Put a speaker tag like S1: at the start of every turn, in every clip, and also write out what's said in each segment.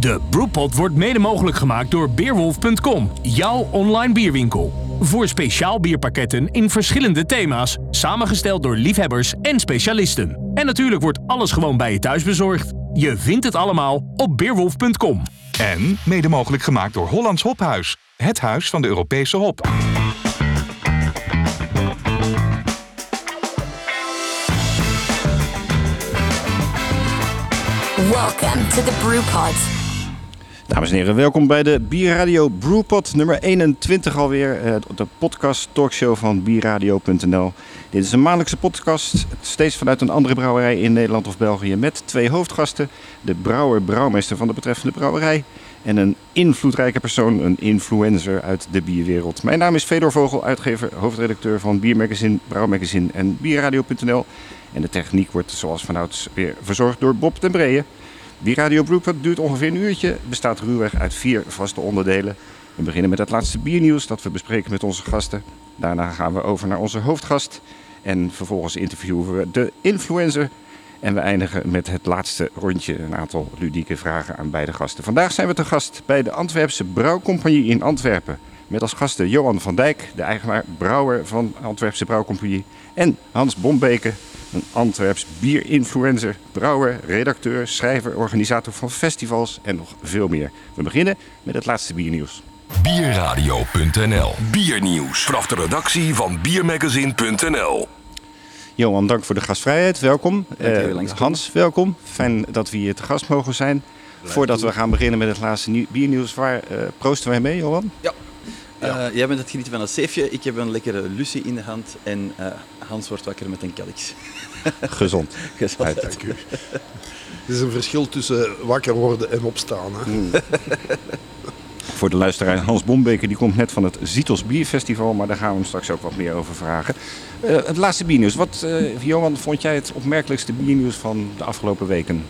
S1: De Brewpot wordt mede mogelijk gemaakt door Beerwolf.com, jouw online bierwinkel. Voor speciaal bierpakketten in verschillende thema's, samengesteld door liefhebbers en specialisten. En natuurlijk wordt alles gewoon bij je thuis bezorgd. Je vindt het allemaal op Beerwolf.com.
S2: En mede mogelijk gemaakt door Hollands Hophuis. Het huis van de Europese hop.
S3: Welcome to the Brewpod.
S4: Dames en heren, welkom bij de Bierradio Brewpot nummer 21 alweer. eh, De podcast talkshow van bierradio.nl. Dit is een maandelijkse podcast, steeds vanuit een andere brouwerij in Nederland of België. Met twee hoofdgasten, de brouwer, brouwmeester van de betreffende brouwerij. En een invloedrijke persoon, een influencer uit de bierwereld. Mijn naam is Fedor Vogel, uitgever, hoofdredacteur van Biermagazine, Brouwmagazine en Bierradio.nl. En de techniek wordt zoals vanouds weer verzorgd door Bob ten Breeën. Die Radio duurt ongeveer een uurtje, bestaat ruwweg uit vier vaste onderdelen. We beginnen met het laatste biernieuws dat we bespreken met onze gasten. Daarna gaan we over naar onze hoofdgast en vervolgens interviewen we de influencer. En we eindigen met het laatste rondje, een aantal ludieke vragen aan beide gasten. Vandaag zijn we te gast bij de Antwerpse Brouwcompagnie in Antwerpen. Met als gasten Johan van Dijk, de eigenaar brouwer van Antwerpse Brouwcompagnie. En Hans Bombeke, een Antwerps bierinfluencer, brouwer, redacteur, schrijver, organisator van festivals en nog veel meer. We beginnen met het laatste biernieuws.
S5: Bierradio.nl Biernieuws. Vanaf de redactie van Biermagazine.nl
S4: Johan, dank voor de gastvrijheid. Welkom. Eh. Hans, welkom. Fijn dat we hier te gast mogen zijn. Voordat we gaan beginnen met het laatste nieuw- biernieuws, waar eh, proosten wij mee, Johan?
S6: Ja. Eh, jij bent het genieten van een zeefje, ik heb een lekkere Lucie in de hand en eh, Hans wordt wakker met een kelix.
S4: Gezond.
S6: Gezondheid.
S4: Uit.
S7: Er is een verschil tussen wakker worden en opstaan. Hè.
S4: Voor de luisteraar, Hans Bombeke die komt net van het Zitos Bierfestival, maar daar gaan we hem straks ook wat meer over vragen. Eh, het laatste biernieuws. Wat, eh, Johan, vond jij het opmerkelijkste biernieuws van de afgelopen weken?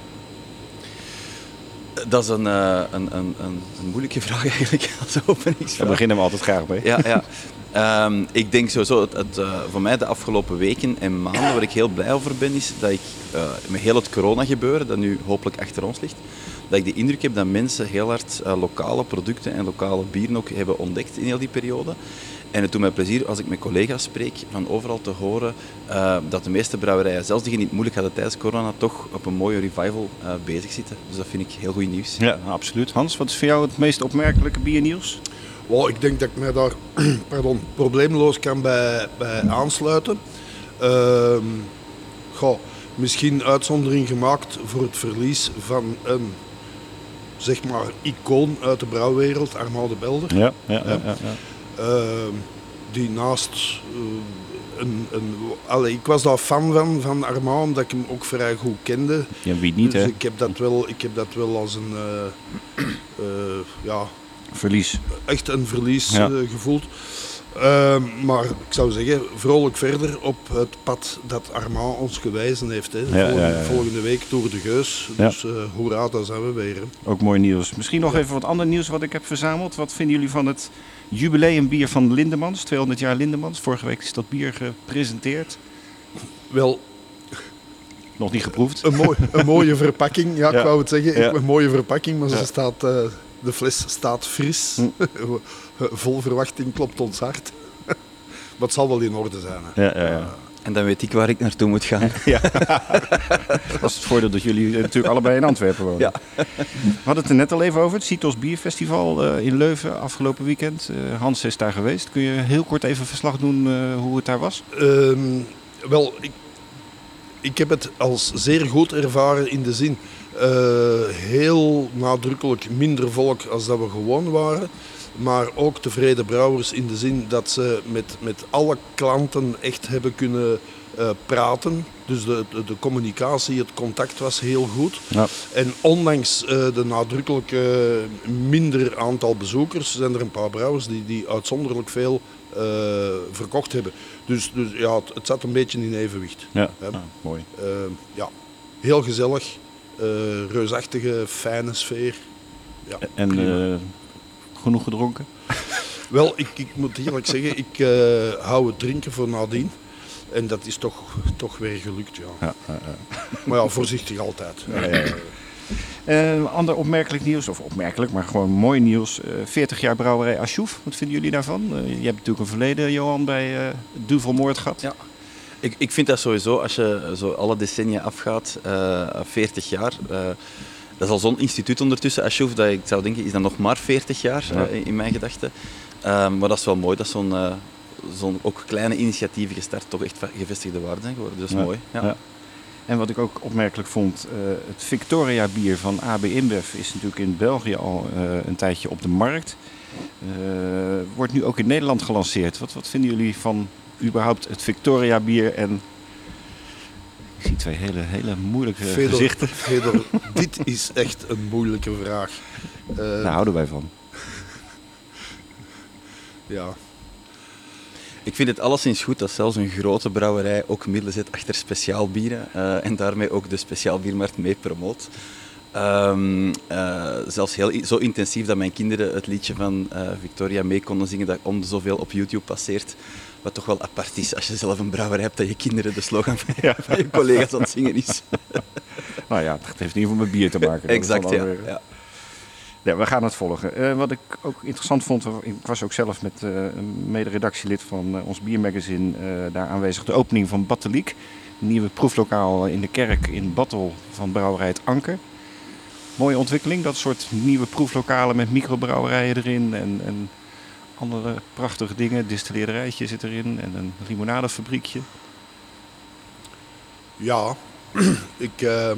S6: Dat is een, eh, een, een, een, een moeilijke vraag eigenlijk als
S4: Daar beginnen we altijd graag mee.
S6: Ja, ja. Ehm, ik denk sowieso, het, eh, voor mij de afgelopen weken en maanden waar ik heel blij over ben, is dat ik eh, met heel het corona gebeuren, dat nu hopelijk achter ons ligt, dat ik de indruk heb dat mensen heel hard eh, lokale producten en lokale bieren ook hebben ontdekt in heel die periode. En het doet mij plezier als ik met collega's spreek, van overal te horen dat de meeste brouwerijen, zelfs die niet moeilijk hadden tijdens corona, toch op een mooie revival bezig zitten. Dus dat vind ik heel goed nieuws.
S4: Ja, absoluut. Hans, wat is voor jou het meest opmerkelijke biernieuws?
S7: Wow, ik denk dat ik mij daar pardon, probleemloos kan bij, bij aansluiten. Ehm, goh, misschien uitzondering gemaakt voor het verlies van een zeg maar, icoon uit de brouwwereld, Armand de Belder.
S4: Ja, ja, ja. ja,
S7: Ehm, die naast eh, een, een, allee, ik was daar fan van, van Armand, omdat ik hem ook vrij goed kende.
S4: Ja, wie niet,
S7: dus
S4: hè?
S7: ik heb dat wel, ik heb dat wel als een eh, eh, ja,
S4: Verlies.
S7: echt een verlies
S4: Ja.
S7: eh, gevoeld. Ehm, maar ik zou zeggen, vrolijk verder op het pad dat Armand ons gewijzen heeft. Hè.
S4: Ja,
S7: volgende,
S4: ja,
S7: week Tour de Geus. Dus eh hoera, daar zijn we weer. hè.
S4: Ook mooi nieuws. Misschien nog even wat ander nieuws wat ik heb verzameld. Wat vinden jullie van het jubileumbier van Lindemans? 200 jaar Lindemans. Vorige week is dat bier gepresenteerd.
S7: Wel,
S4: Nog niet geproefd.
S7: een, mooi, een mooie verpakking. Ja,
S4: Ja.
S7: ik wou het zeggen.
S4: Ja.
S7: Een mooie verpakking, maar
S4: Ja.
S7: ze staat, eh, de fles staat fris. Vol verwachting klopt ons hart. maar het zal wel in orde zijn. Hè.
S4: Ja, ja, ja.
S6: En dan weet ik waar ik naartoe moet gaan.
S4: Dat is het voordeel dat jullie eh, natuurlijk allebei in Antwerpen wonen.
S6: Ja.
S4: We hadden het er net al even over. Het Citos Bierfestival eh, in Leuven afgelopen weekend. Eh, Hans is daar geweest. Kun je heel kort even verslag doen eh, hoe het daar was?
S7: Ehm, wel, ik, ik heb het als zeer goed ervaren in de zin. Eh, heel nadrukkelijk minder volk als dat we gewoon waren. Maar ook tevreden brouwers in de zin dat ze met, met alle klanten echt hebben kunnen eh, praten. Dus de, de, de communicatie, het contact was heel goed.
S4: Ja.
S7: En ondanks eh, de nadrukkelijke minder aantal bezoekers, zijn er een paar brouwers die, die uitzonderlijk veel verkocht hebben. Dus, dus ja, het, het zat een beetje in evenwicht.
S4: Ja,
S7: Ja.
S4: Ah, mooi.
S7: Ja, heel gezellig, reusachtige, fijne sfeer. Ja,
S4: En eh, genoeg gedronken?
S7: Wel, ik, ik moet eerlijk zeggen, ik eh, hou het drinken voor nadien. En dat is toch, toch weer gelukt, ja.
S4: Ja, ja, ja.
S7: Maar ja, voorzichtig altijd.
S4: Ja, ja, ja. Eh, ander opmerkelijk nieuws, of opmerkelijk, maar gewoon mooi nieuws. Eh 40 jaar brouwerij Asjoef. Wat vinden jullie daarvan? Eh, je hebt natuurlijk een verleden, Johan, bij eh Duvelmoord gehad.
S6: Ja. Ik, ik vind dat sowieso, als je zo alle decennia afgaat, eh 40 jaar. eh, dat is al zo'n instituut ondertussen, Ashoef, dat ik zou denken, is dat nog maar 40 jaar
S4: Ja.
S6: eh, in mijn gedachten. Ehm, maar dat is wel mooi dat zo'n zo'n ook kleine initiatieven gestart toch echt gevestigde waarden zijn geworden. Dat is
S4: Ja.
S6: mooi. Ja.
S4: Ja. En wat ik ook opmerkelijk vond, het Victoria bier van AB InBev is natuurlijk in België al een tijdje op de markt. Wordt nu ook in Nederland gelanceerd. Wat, wat vinden jullie van überhaupt het Victoria bier en... Ik zie twee hele, hele moeilijke
S7: Fedor,
S4: gezichten.
S7: Fedor, dit is echt een moeilijke vraag. Eh,
S4: Daar houden wij van.
S7: ja.
S6: Ik vind het alleszins goed dat zelfs een grote brouwerij ook middelen zet achter speciaal bieren eh, en daarmee ook de speciaal biermarkt mee promoot. Ehm, eh, zelfs heel, zo intensief dat mijn kinderen het liedje van eh, Victoria mee konden zingen dat om de zoveel op YouTube passeert. Wat toch wel apart is als je zelf een brouwerij hebt dat je kinderen de slogan van je, van je collega's aan het zingen is.
S4: Nou ja, het heeft in ieder geval met bier te maken. Dat
S6: exact,
S4: dan
S6: ja. ja.
S4: Ja, we gaan het volgen. Eh, wat ik ook interessant vond, ik was ook zelf met eh, een mederedactielid van eh, ons biermagazine eh, daar aanwezig. De opening van Batteliek, een nieuwe proeflokaal in de kerk in Battel van brouwerij Het Anker. Mooie ontwikkeling, dat soort nieuwe proeflokalen met microbrouwerijen erin en, en andere prachtige dingen. Distilleerderijtje zit erin en een limonadefabriekje.
S7: Ja, ik. eh,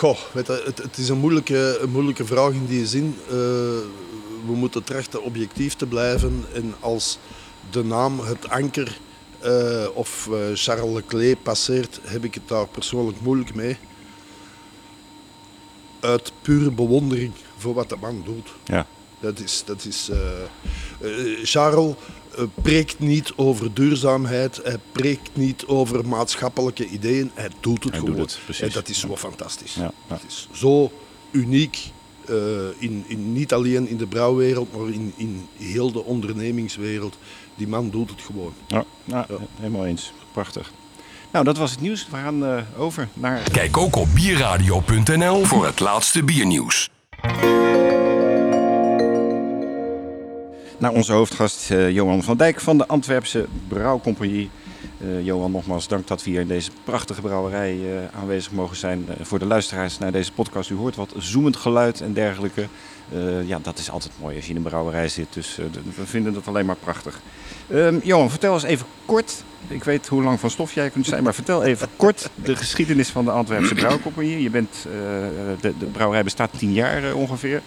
S7: Goh, weet je, het, het is een moeilijke, een moeilijke vraag in die zin. Eh, we moeten trachten objectief te blijven. En als de naam het anker eh, of eh, Charles Leclerc passeert, heb ik het daar persoonlijk moeilijk mee. Uit pure bewondering voor wat de man doet.
S4: Ja.
S7: Dat is, dat is, eh, eh, Charles eh, preekt niet over duurzaamheid, hij preekt niet over maatschappelijke ideeën, hij doet het
S4: Hij doet
S7: gewoon.
S4: het, precies.
S7: En dat is zo fantastisch.
S4: Ja, ja.
S7: Het is zo uniek, eh, in, in, niet alleen in de brouwwereld, maar in, in heel de ondernemingswereld. Die man doet het gewoon.
S4: Ja, nou, helemaal eens. Prachtig. Nou, dat was het nieuws. We gaan eh, over naar
S5: Kijk ook op bierradio.nl voor het laatste biernieuws.
S4: Naar onze hoofdgast eh, Johan van Dijk van de Antwerpse Brouwcompagnie. Eh, Johan, nogmaals dank dat we hier in deze prachtige brouwerij eh, aanwezig mogen zijn. Voor de luisteraars naar deze podcast, u hoort wat zoemend geluid en dergelijke. Ja, dat is altijd mooi als je in een brouwerij zit. Dus we vinden het alleen maar prachtig. Ehm, Johan, vertel eens even kort. Ik weet hoe lang van stof jij kunt zijn, maar vertel even kort de geschiedenis van de Antwerpse Brouwcompagnie. Je bent, de, de brouwerij bestaat tien jaar ongeveer.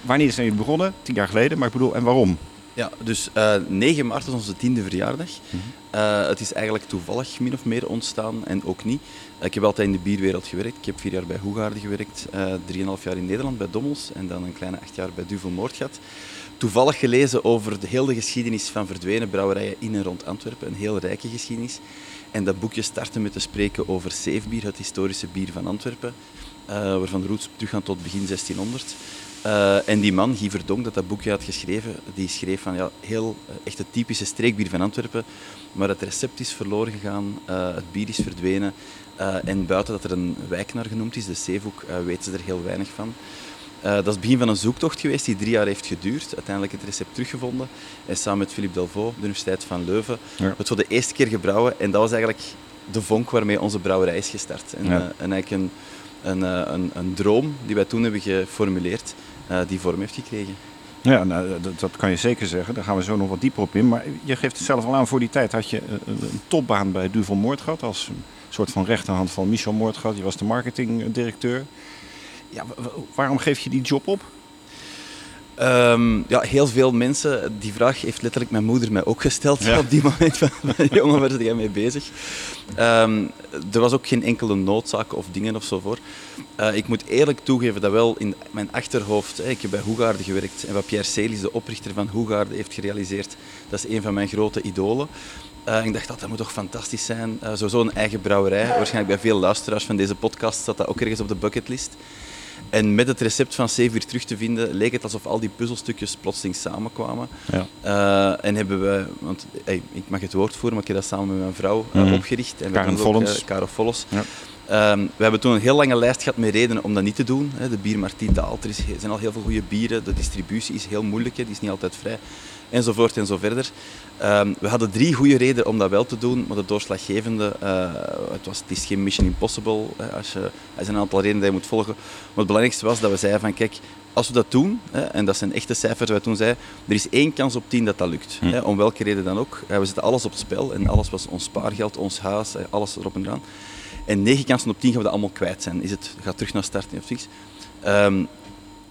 S4: Wanneer zijn jullie begonnen? Tien jaar geleden, maar ik bedoel, en waarom?
S6: Ja, dus eh 9 maart is onze tiende verjaardag.
S4: Mhm.
S6: Eh, het is eigenlijk toevallig min of meer ontstaan en ook niet. Eh, ik heb altijd in de bierwereld gewerkt. Ik heb vier jaar bij Hoegaarden gewerkt, drieënhalf jaar in Nederland bij Dommels en dan een kleine acht jaar bij Duvelmoord gehad. Toevallig gelezen over de hele geschiedenis van verdwenen brouwerijen in en rond Antwerpen. Een heel rijke geschiedenis. En dat boekje startte met te spreken over Seefbier, het historische bier van Antwerpen. Eh, waarvan de roots teruggaan tot begin 1600. Eh, en die man, Guy Verdonk, dat dat boekje had geschreven, die schreef van ja, heel eh, echt het typische streekbier van Antwerpen. Maar het recept is verloren gegaan, het bier is verdwenen. en buiten dat er een wijk naar genoemd is, de Zeevoek, weten ze er heel weinig van. Dat is het begin van een zoektocht geweest die drie jaar heeft geduurd. Uiteindelijk het recept teruggevonden. En samen met Philippe Delvaux, de Universiteit van Leuven,
S4: Ja.
S6: het voor de eerste keer gebrouwen. En dat was eigenlijk de vonk waarmee onze brouwerij is gestart. En,
S4: Ja.
S6: en eigenlijk een, een, eh, een, een droom die wij toen hebben geformuleerd, eh, die vorm heeft gekregen.
S4: Ja, nou, dat, dat kan je zeker zeggen. Daar gaan we zo nog wat dieper op in. Maar je geeft het zelf al aan, voor die tijd had je eh, een, topbaan bij Duvel Moord gehad. Als een soort van rechterhand van Michel Moord gehad. Je was de marketingdirecteur. Ja, wa- wa- waarom geef je die job op?
S6: Ehm, ja, heel veel mensen, die vraag heeft letterlijk mijn moeder mij ook gesteld
S4: Ja.
S6: op die moment. Van, jongen, waar ben jij mee bezig? Ehm, er was ook geen enkele noodzaak of dingen of zo voor. Eh, ik moet eerlijk toegeven dat wel in mijn achterhoofd, hè, ik heb bij Hoegaarden gewerkt en wat Pierre Celis, de oprichter van Hoegaarden, heeft gerealiseerd, dat is een van mijn grote idolen. Eh, ik dacht, dat, dat moet toch fantastisch zijn. Sowieso een eigen brouwerij. Waarschijnlijk bij veel luisteraars van deze podcast staat dat ook ergens op de bucketlist. En met het recept van Save weer terug te vinden, leek het alsof al die puzzelstukjes plotseling samenkwamen.
S4: Ja.
S6: Eh, en hebben we, want hey, ik mag het woord voeren, maar ik heb dat samen met mijn vrouw eh,
S4: Mhm.
S6: opgericht. En
S4: Karen
S6: ook,
S4: Vollens.
S6: eh, Volles.
S4: Ja.
S6: Ehm, we hebben toen een heel lange lijst gehad met redenen om dat niet te doen. Hè. De biermarkt die daalt, er, is, er zijn al heel veel goede bieren, de distributie is heel moeilijk, hè. die is niet altijd vrij. Enzovoort en zo verder. Ehm, we hadden drie goede redenen om dat wel te doen, maar de doorslaggevende, eh, het, was, het is geen mission impossible, hè, als je, er zijn een aantal redenen die je moet volgen. Maar het belangrijkste was dat we zeiden van kijk, als we dat doen, hè, en dat zijn echte cijfers die we toen zeiden, er is één kans op tien dat dat lukt. Hè, om welke reden dan ook. Eh, we zetten alles op het spel en alles was ons spaargeld, ons huis, eh, alles erop en eraan. En negen kansen op tien gaan we dat allemaal kwijt zijn. Is het, gaat terug naar starten of niks. Ehm,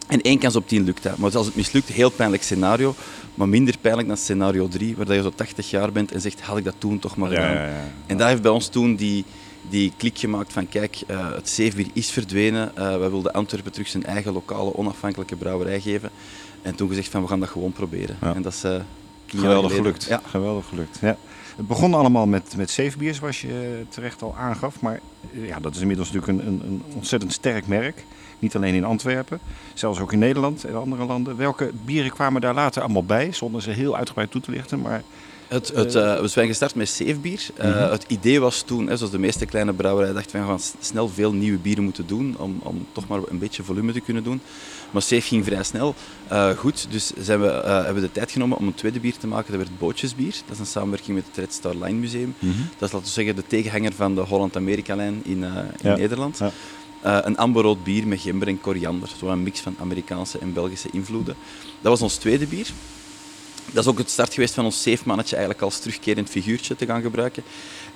S6: en één kans op tien lukt dat. Maar als het mislukt, heel pijnlijk scenario. Maar minder pijnlijk dan scenario 3, waar je zo 80 jaar bent en zegt, had ik dat toen toch maar gedaan.
S4: ja, ja.
S6: En dat heeft bij ons toen die, die klik gemaakt van, kijk, eh, het zeebier is verdwenen. Eh wij wilden Antwerpen terug zijn eigen lokale, onafhankelijke brouwerij geven. En toen gezegd van, we gaan dat gewoon proberen. En dat is... eh,
S4: Geweldig gelukt.
S6: Ja.
S4: Geweldig gelukt. Ja. Het begon allemaal met, met zoals je terecht al aangaf. Maar eh, ja, dat is inmiddels natuurlijk een, een, een ontzettend sterk merk. Niet alleen in Antwerpen, zelfs ook in Nederland en andere landen. Welke bieren kwamen daar later allemaal bij, zonder ze heel uitgebreid toe te lichten? Maar
S6: Het, het, eh, we zijn gestart met zeefbier. Eh,
S4: Mhm.
S6: Het idee was toen, hè, zoals de meeste kleine brouwerijen, dachten we gaan snel veel nieuwe bieren moeten doen om, om toch maar een beetje volume te kunnen doen. Maar Safe ging vrij snel eh, goed, dus zijn we, hebben we de tijd genomen om een tweede bier te maken. Dat werd Bootjesbier. Dat is een samenwerking met het Red Star Line Museum.
S4: Mhm.
S6: Dat is, laten we zeggen, de tegenhanger van de Holland-Amerika-lijn in, in
S4: Ja.
S6: Nederland.
S4: Ja.
S6: Een amberrood bier met gember en koriander. Een mix van Amerikaanse en Belgische invloeden. Dat was ons tweede bier. Dat is ook het start geweest van ons safe-mannetje eigenlijk als terugkerend figuurtje te gaan gebruiken.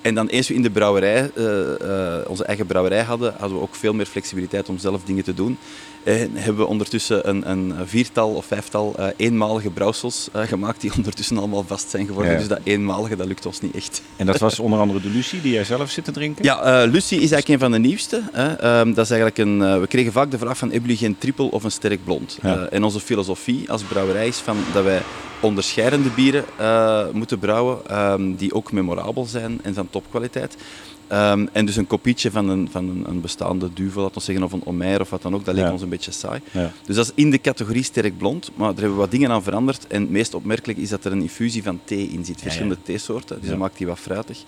S6: En dan eens we in de brouwerij, eh, eh, onze eigen brouwerij hadden, hadden we ook veel meer flexibiliteit om zelf dingen te doen. En hebben we ondertussen een, een viertal of vijftal eh, eenmalige brouwsels eh, gemaakt die ondertussen allemaal vast zijn geworden.
S4: Ja.
S6: Dus dat eenmalige, dat lukt ons niet echt.
S4: En dat was onder andere de Lucie, die jij zelf zit te drinken?
S6: Ja, eh Lucie is eigenlijk een van de nieuwste. Hè. Ehm, dat is eigenlijk een, eh, we kregen vaak de vraag van, hebben jullie geen triple of een sterk blond?
S4: Ja.
S6: Eh, en onze filosofie als brouwerij is van, dat wij onderscheidende bieren eh, moeten brouwen, ehm, die ook memorabel zijn en van topkwaliteit. Ehm, en dus een kopietje van een, van een, een bestaande duvel, laten we zeggen, of een Omer of wat dan ook, dat leek
S4: Ja.
S6: ons een beetje saai.
S4: Ja.
S6: Dus dat is in de categorie sterk blond, maar er hebben we wat dingen aan veranderd. En het meest opmerkelijk is dat er een infusie van thee in zit, verschillende theesoorten, dus dat maakt die wat fruitig.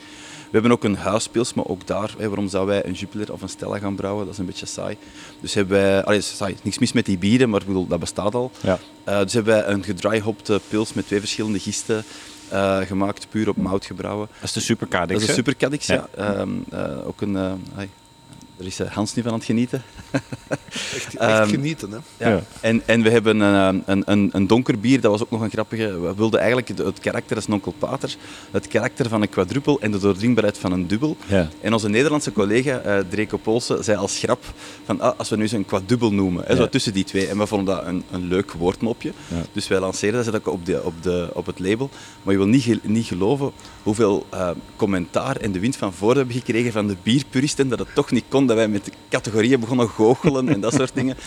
S6: We hebben ook een huispils, maar ook daar, waarom zouden wij een Jupiler of een Stella gaan brouwen? Dat is een beetje saai. Dus hebben wij, allee, saai, niks mis met die bieren, maar ik bedoel, dat bestaat al.
S4: Ja.
S6: Eh, dus hebben wij een gedryhopte pils met twee verschillende gisten eh, gemaakt, puur op mout gebrouwen.
S4: Dat is de Super Cadix,
S6: Dat is
S4: hè?
S6: super Cadix, ja.
S4: Ja.
S6: Ehm, eh, ook een, eh, er is eh, Hans nu van aan het genieten.
S7: Echt, echt
S6: Ehm,
S7: genieten, hè.
S6: Ja.
S4: Ja.
S6: En, en we hebben een, een, een, een donker bier, dat was ook nog een grappige. We wilden eigenlijk het, het karakter, dat is een onkel Pater, het karakter van een quadruppel en de doordringbaarheid van een dubbel.
S4: Ja.
S6: En onze Nederlandse collega eh Dreko Poolse zei als grap van ah, als we nu eens een quadruppel noemen, hè,
S4: Ja.
S6: zo tussen die twee. En we vonden dat een, een leuk woordmopje.
S4: Ja.
S6: Dus wij lanceerden dat ook op, de, op, de, op het label. Maar je wil niet, ge- niet geloven hoeveel eh, commentaar en de wind van voren hebben gekregen van de bierpuristen, dat het toch niet kon dat wij met categorieën begonnen goochelen en dat soort dingen.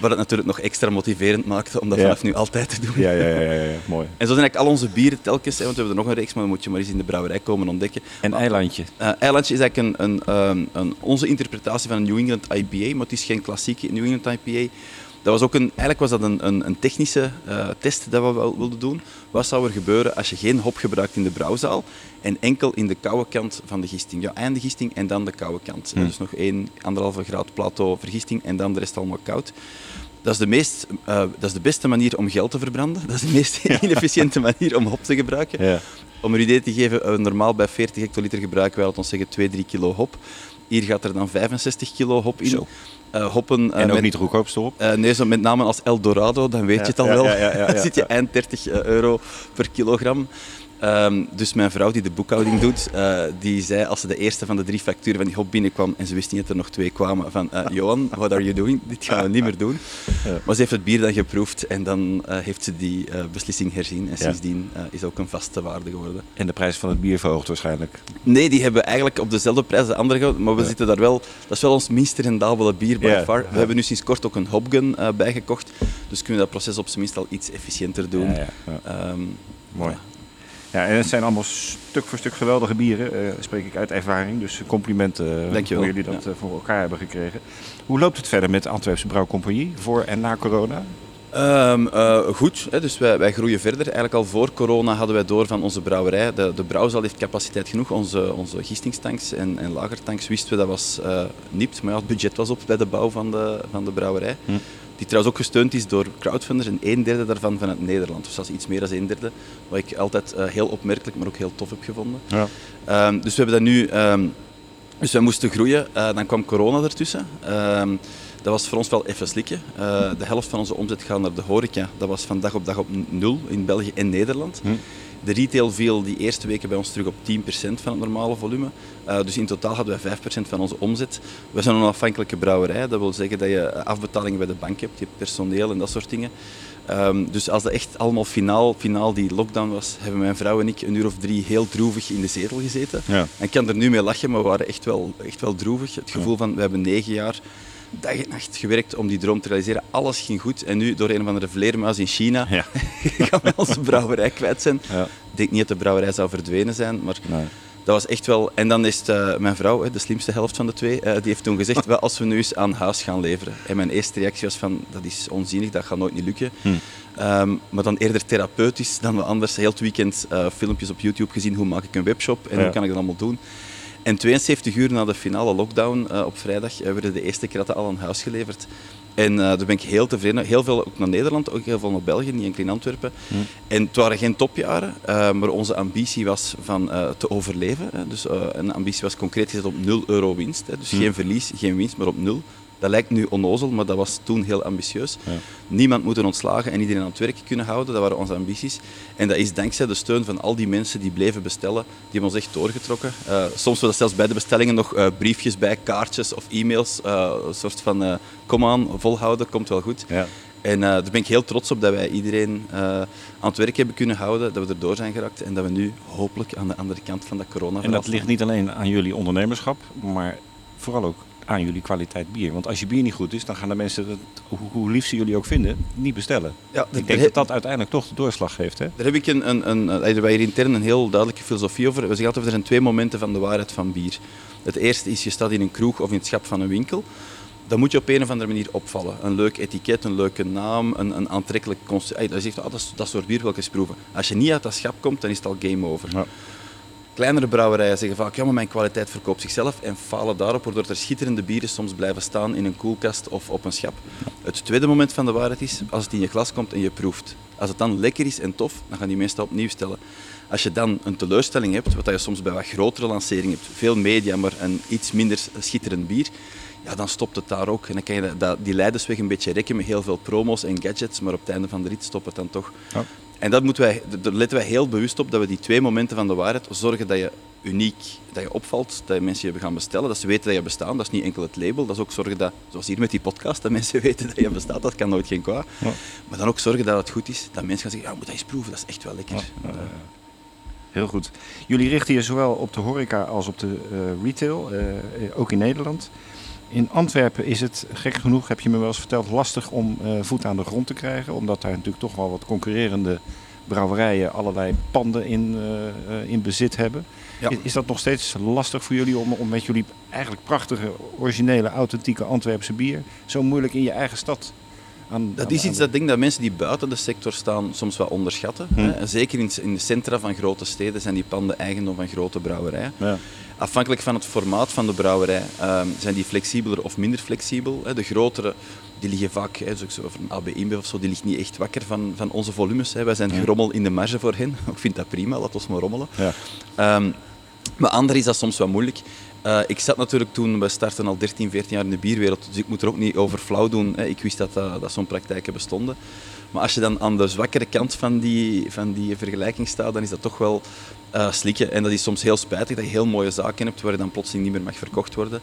S6: Wat het natuurlijk nog extra motiverend maakte om dat
S4: Ja.
S6: vanaf nu altijd te doen.
S4: Ja, ja, ja, ja, ja, mooi.
S6: En zo zijn eigenlijk al onze bieren telkens, hè, want we hebben er nog een reeks, maar dan moet je maar eens in de brouwerij komen ontdekken.
S4: En eilandje.
S6: Eh, Eilandje is eigenlijk een, een, ehm, een, onze interpretatie van een New England IPA, maar het is geen klassieke New England IPA. Dat was ook een, eigenlijk was dat een, een, een technische eh, test dat we wel wilden doen. Wat zou er gebeuren als je geen hop gebruikt in de brouwzaal en enkel in de koude kant van de gisting? Ja, einde gisting en dan de koude kant.
S4: Hmm.
S6: Dus nog 1, 1,5 graad plateau vergisting en dan de rest allemaal koud. Dat is, de meest, eh, dat is de beste manier om geld te verbranden. Dat is de meest inefficiënte manier om hop te gebruiken.
S4: Ja.
S6: Om een idee te geven, eh, normaal bij 40 hectoliter gebruiken wij, laten we zeggen, 2, 3 kilo hop. Hier gaat er dan 65 kilo hop in.
S4: Zo.
S6: Eh, hoppen, eh,
S4: En ook
S6: met,
S4: niet goedkoopste op.
S6: eh, nee, zo met name als Eldorado, dan weet je het al wel. dan zit je eind 30 euro per kilogram. Ehm, dus mijn vrouw die de boekhouding doet, eh, die zei als ze de eerste van de drie facturen van die hop binnenkwam en ze wist niet dat er nog twee kwamen van eh, Johan, what are you doing? Dit gaan we niet meer doen. Maar ze heeft het bier dan geproefd en dan eh, heeft ze die beslissing herzien. En sindsdien is ook een vaste waarde geworden.
S4: En de prijs van het bier verhoogd waarschijnlijk.
S6: Nee, die hebben we eigenlijk op dezelfde prijs als de andere gehouden, maar we
S4: Ja.
S6: zitten daar wel... Dat is wel ons minst rendabele bier by
S4: Ja,
S6: far.
S4: ja.
S6: We hebben nu sinds kort ook een hopgun bijgekocht, dus kunnen we dat proces op zijn minst al iets efficiënter doen.
S4: Ja.
S6: Ehm,
S4: Mooi. Ja, en het zijn allemaal stuk voor stuk geweldige bieren, eh, spreek ik uit ervaring. Dus complimenten eh,
S6: Dankjewel.
S4: hoe jullie dat
S6: Ja.
S4: eh, voor elkaar hebben gekregen. Hoe loopt het verder met de Antwerpse Brouwcompagnie voor en na corona?
S6: Ehm, eh, goed, hè, dus wij, wij groeien verder. Eigenlijk al voor corona hadden wij door van onze brouwerij. De, de brouwzaal heeft capaciteit genoeg. Onze, onze gistingstanks en, en lagertanks wisten we dat was eh nipt. Maar ja, het budget was op bij de bouw van de, van de brouwerij. Die trouwens ook gesteund is door crowdfunders en een derde daarvan vanuit Nederland. Dus dat is iets meer dan een derde. Wat ik altijd eh, heel opmerkelijk, maar ook heel tof heb gevonden.
S4: Ja.
S6: Ehm, dus we hebben dat nu... ehm, dus wij moesten groeien. Eh, dan kwam corona ertussen. Ehm, dat was voor ons wel even slikken. Eh, de helft van onze omzet gaat naar de horeca. Dat was van dag op dag op nul in België en Nederland. De retail viel die eerste weken bij ons terug op 10% van het normale volume. Eh, dus in totaal hadden wij 5% van onze omzet. We zijn een onafhankelijke brouwerij. Dat wil zeggen dat je afbetalingen bij de bank hebt, je hebt personeel en dat soort dingen. Ehm, dus als dat echt allemaal finaal, finaal die lockdown was, hebben mijn vrouw en ik een uur of drie heel droevig in de zetel gezeten.
S4: Ja.
S6: En ik kan er nu mee lachen, maar we waren echt wel, echt wel droevig. Het gevoel van, we hebben negen jaar dag en nacht gewerkt om die droom te realiseren. Alles ging goed. En nu, door een of andere vleermuis in China,
S4: Ja.
S6: gaan we onze brouwerij kwijt zijn.
S4: Ja.
S6: Ik denk niet dat de brouwerij zou verdwenen zijn, maar
S4: Nee.
S6: dat was echt wel... En dan is het, eh, mijn vrouw, de slimste helft van de twee, eh, die heeft toen gezegd, wel, als we nu eens aan huis gaan leveren. En mijn eerste reactie was van, dat is onzinnig, dat gaat nooit niet lukken. Ehm, maar dan eerder therapeutisch dan we anders heel het weekend eh, filmpjes op YouTube gezien, hoe maak ik een webshop en
S4: Ja.
S6: hoe kan ik dat allemaal doen. En 72 uur na de finale lockdown eh, op vrijdag eh, werden de eerste kratten al aan huis geleverd. En eh, daar ben ik heel tevreden. Heel veel ook naar Nederland, ook heel veel naar België, niet enkel in Antwerpen. En het waren geen topjaren, maar onze ambitie was van te overleven. Hè. Dus een ambitie was concreet gezet op 0 euro winst. Hè. Dus geen verlies, geen winst, maar op nul. Dat lijkt nu onnozel, maar dat was toen heel ambitieus. Niemand moeten ontslagen en iedereen aan het werk kunnen houden. Dat waren onze ambities. En dat is dankzij de steun van al die mensen die bleven bestellen. Die hebben ons echt doorgetrokken. Eh, soms wel zelfs bij de bestellingen nog eh, briefjes bij, kaartjes of e-mails. eh, een soort van, kom aan, volhouden, komt wel goed.
S4: Ja.
S6: En daar ben ik heel trots op dat wij iedereen aan het werk hebben kunnen houden, dat we erdoor zijn geraakt en dat we nu hopelijk aan de andere kant van dat corona
S4: En dat ligt niet alleen aan jullie ondernemerschap, maar vooral ook aan jullie kwaliteit bier. Want als je bier niet goed is, dan gaan de mensen, het, hoe, hoe lief ze jullie ook vinden, niet bestellen.
S6: Ja,
S4: Ik denk dat dat uiteindelijk toch de doorslag geeft. Hè?
S6: Daar heb ik een, een, een, wij hier intern een heel duidelijke filosofie over. We zeggen altijd, er zijn twee momenten van de waarheid van bier. Het eerste is, je staat in een kroeg of in het schap van een winkel. Dan moet je op een of andere manier opvallen. Een leuk etiket, een leuke naam, een, een aantrekkelijk concept. Dat, zegt, dat soort bier wil ik eens proeven. Als je niet uit dat schap komt, dan is het al game over.
S4: Ja.
S6: Kleinere brouwerijen zeggen vaak, ja, maar mijn kwaliteit verkoopt zichzelf en falen daarop, waardoor er schitterende bieren soms blijven staan in een koelkast of op een schap. Het tweede moment van de waarheid is, als het in je glas komt en je proeft. Als het dan lekker is en tof, dan gaan die dat opnieuw stellen. Als je dan een teleurstelling hebt, wat je soms bij wat grotere lanceringen hebt, veel media, maar een iets minder schitterend bier, ja, dan stopt het daar ook. En dan kan je dat- dat, die leidersweg een beetje rekken met heel veel promo's en gadgets, maar op het einde van de rit stopt het dan toch.
S4: Ja.
S6: En dat moeten wij, daar letten wij heel bewust op, dat we die twee momenten van de waarheid zorgen dat je uniek, dat je opvalt, dat je mensen je gaan bestellen, dat ze weten dat je bestaat. Dat is niet enkel het label, dat is ook zorgen dat, zoals hier met die podcast, dat mensen weten dat je bestaat, dat kan nooit geen kwaad.
S4: Ja.
S6: Maar dan ook zorgen dat het goed is, dat mensen gaan zeggen, ja, moet dat eens proeven, dat is echt wel lekker.
S4: Ja, Heel goed. Jullie richten je zowel op de horeca als op de eh, retail, eh, eh, ook in Nederland. In Antwerpen is het, gek genoeg, heb je me wel eens verteld, lastig om eh, voet aan de grond te krijgen. Omdat daar natuurlijk toch wel wat concurrerende brouwerijen allerlei panden in, eh, eh, in bezit hebben.
S6: Ja.
S4: Is, is dat nog steeds lastig voor jullie om, om met jullie eigenlijk prachtige, originele, authentieke Antwerpse bier zo moeilijk in je eigen stad aan
S6: Dat is iets dat denk dat mensen die buiten de sector staan soms wel onderschatten.
S4: Hm.
S6: Hè. Zeker in, in de centra van grote steden zijn die panden eigendom van grote brouwerijen.
S4: Ja.
S6: Afhankelijk van het formaat van de brouwerij ehm, zijn die flexibeler of minder flexibel. Hè. De grotere die liggen vaak, hè, zoals over een AB InBev of zo, die ligt niet echt wakker van, van onze volumes. Hè. Wij zijn gerommel in de marge voor hen. Ik vind dat prima, laat ons maar rommelen.
S4: Ja.
S6: Ehm, maar anderen is dat soms wat moeilijk. Eh, ik zat natuurlijk toen, we starten al 13, 14 jaar in de bierwereld, dus ik moet er ook niet over flauw doen. Ik wist dat, dat, dat zo'n praktijken bestonden. Maar als je dan aan de zwakkere kant van die, van die vergelijking staat, dan is dat toch wel eh, slikken. En dat is soms heel spijtig dat je heel mooie zaken hebt waar je dan plotseling niet meer mag verkocht worden.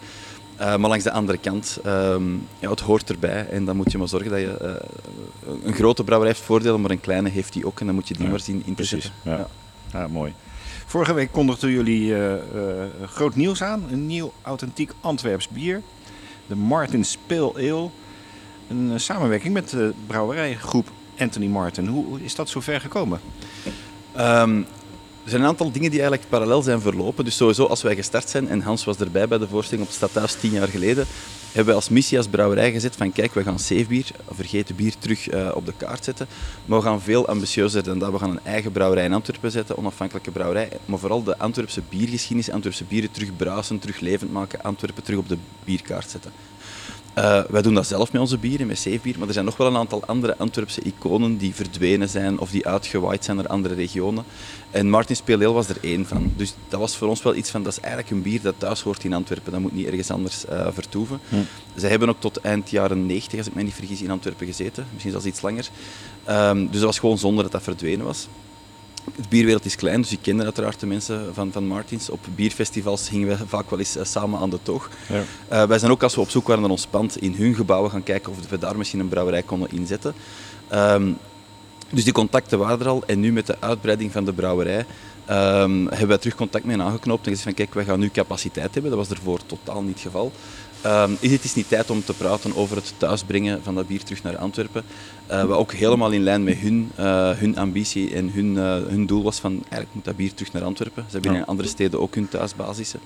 S6: Eh, maar langs de andere kant, ehm, ja, het hoort erbij. En dan moet je maar zorgen dat je... eh, een grote brouwerij heeft voordelen, maar een kleine heeft die ook. En dan moet je die
S4: Ja,
S6: maar zien in te
S4: Precies. Ja. Ja, mooi. Vorige week kondigden jullie groot nieuws aan. Een nieuw authentiek Antwerps bier. De Martin's Pale Ale. Een samenwerking met de brouwerijgroep Anthony Martin. Hoe is dat zover gekomen?
S6: Ehm, Er zijn een aantal dingen die eigenlijk parallel zijn verlopen. Dus sowieso als wij gestart zijn, en Hans was erbij bij de voorstelling op het Stadhuis tien jaar geleden, hebben wij als missie als brouwerij gezet van kijk, we gaan zeefbier, vergeten bier, terug eh, op de kaart zetten. Maar we gaan veel ambitieuzer dan dat. We gaan een eigen brouwerij in Antwerpen zetten, onafhankelijke brouwerij. Maar vooral de Antwerpse biergeschiedenis, Antwerpse bieren terug bruisen, terug levend maken, Antwerpen terug op de bierkaart zetten. Uh, wij doen dat zelf met onze bieren, met zeefbier, maar er zijn nog wel een aantal andere Antwerpse iconen die verdwenen zijn of die uitgewaaid zijn naar andere regionen. En Martins Pale Ale was er één van. Dus dat was voor ons wel iets van, dat is eigenlijk een bier dat thuis hoort in Antwerpen. Dat moet niet ergens anders uh, vertoeven. Hm. Zij hebben ook tot eind jaren 90, als ik mij niet vergis, in Antwerpen gezeten. Misschien zelfs iets langer. Um, dus dat was gewoon zonder dat dat verdwenen was. Het bierwereld is klein, dus ik kende uiteraard de mensen van, van Martins. Op bierfestivals gingen we vaak wel eens uh, samen aan de toog. Ja. Uh, wij zijn ook als we op zoek waren naar ons pand in hun gebouwen gaan kijken of we daar misschien een brouwerij konden inzetten. Um, dus die contacten waren er al en nu met de uitbreiding van de brouwerij um, hebben wij terug contact mee aangeknoopt en gezegd van kijk, wij gaan nu capaciteit hebben. Dat was ervoor totaal niet het geval. Um, is het is niet tijd om te praten over het thuisbrengen van dat bier terug naar Antwerpen. Uh, wat ook helemaal in lijn met hun, uh, hun ambitie en hun, uh, hun doel was van eigenlijk moet dat bier terug naar Antwerpen. Ze hebben in andere steden ook hun thuisbasissen.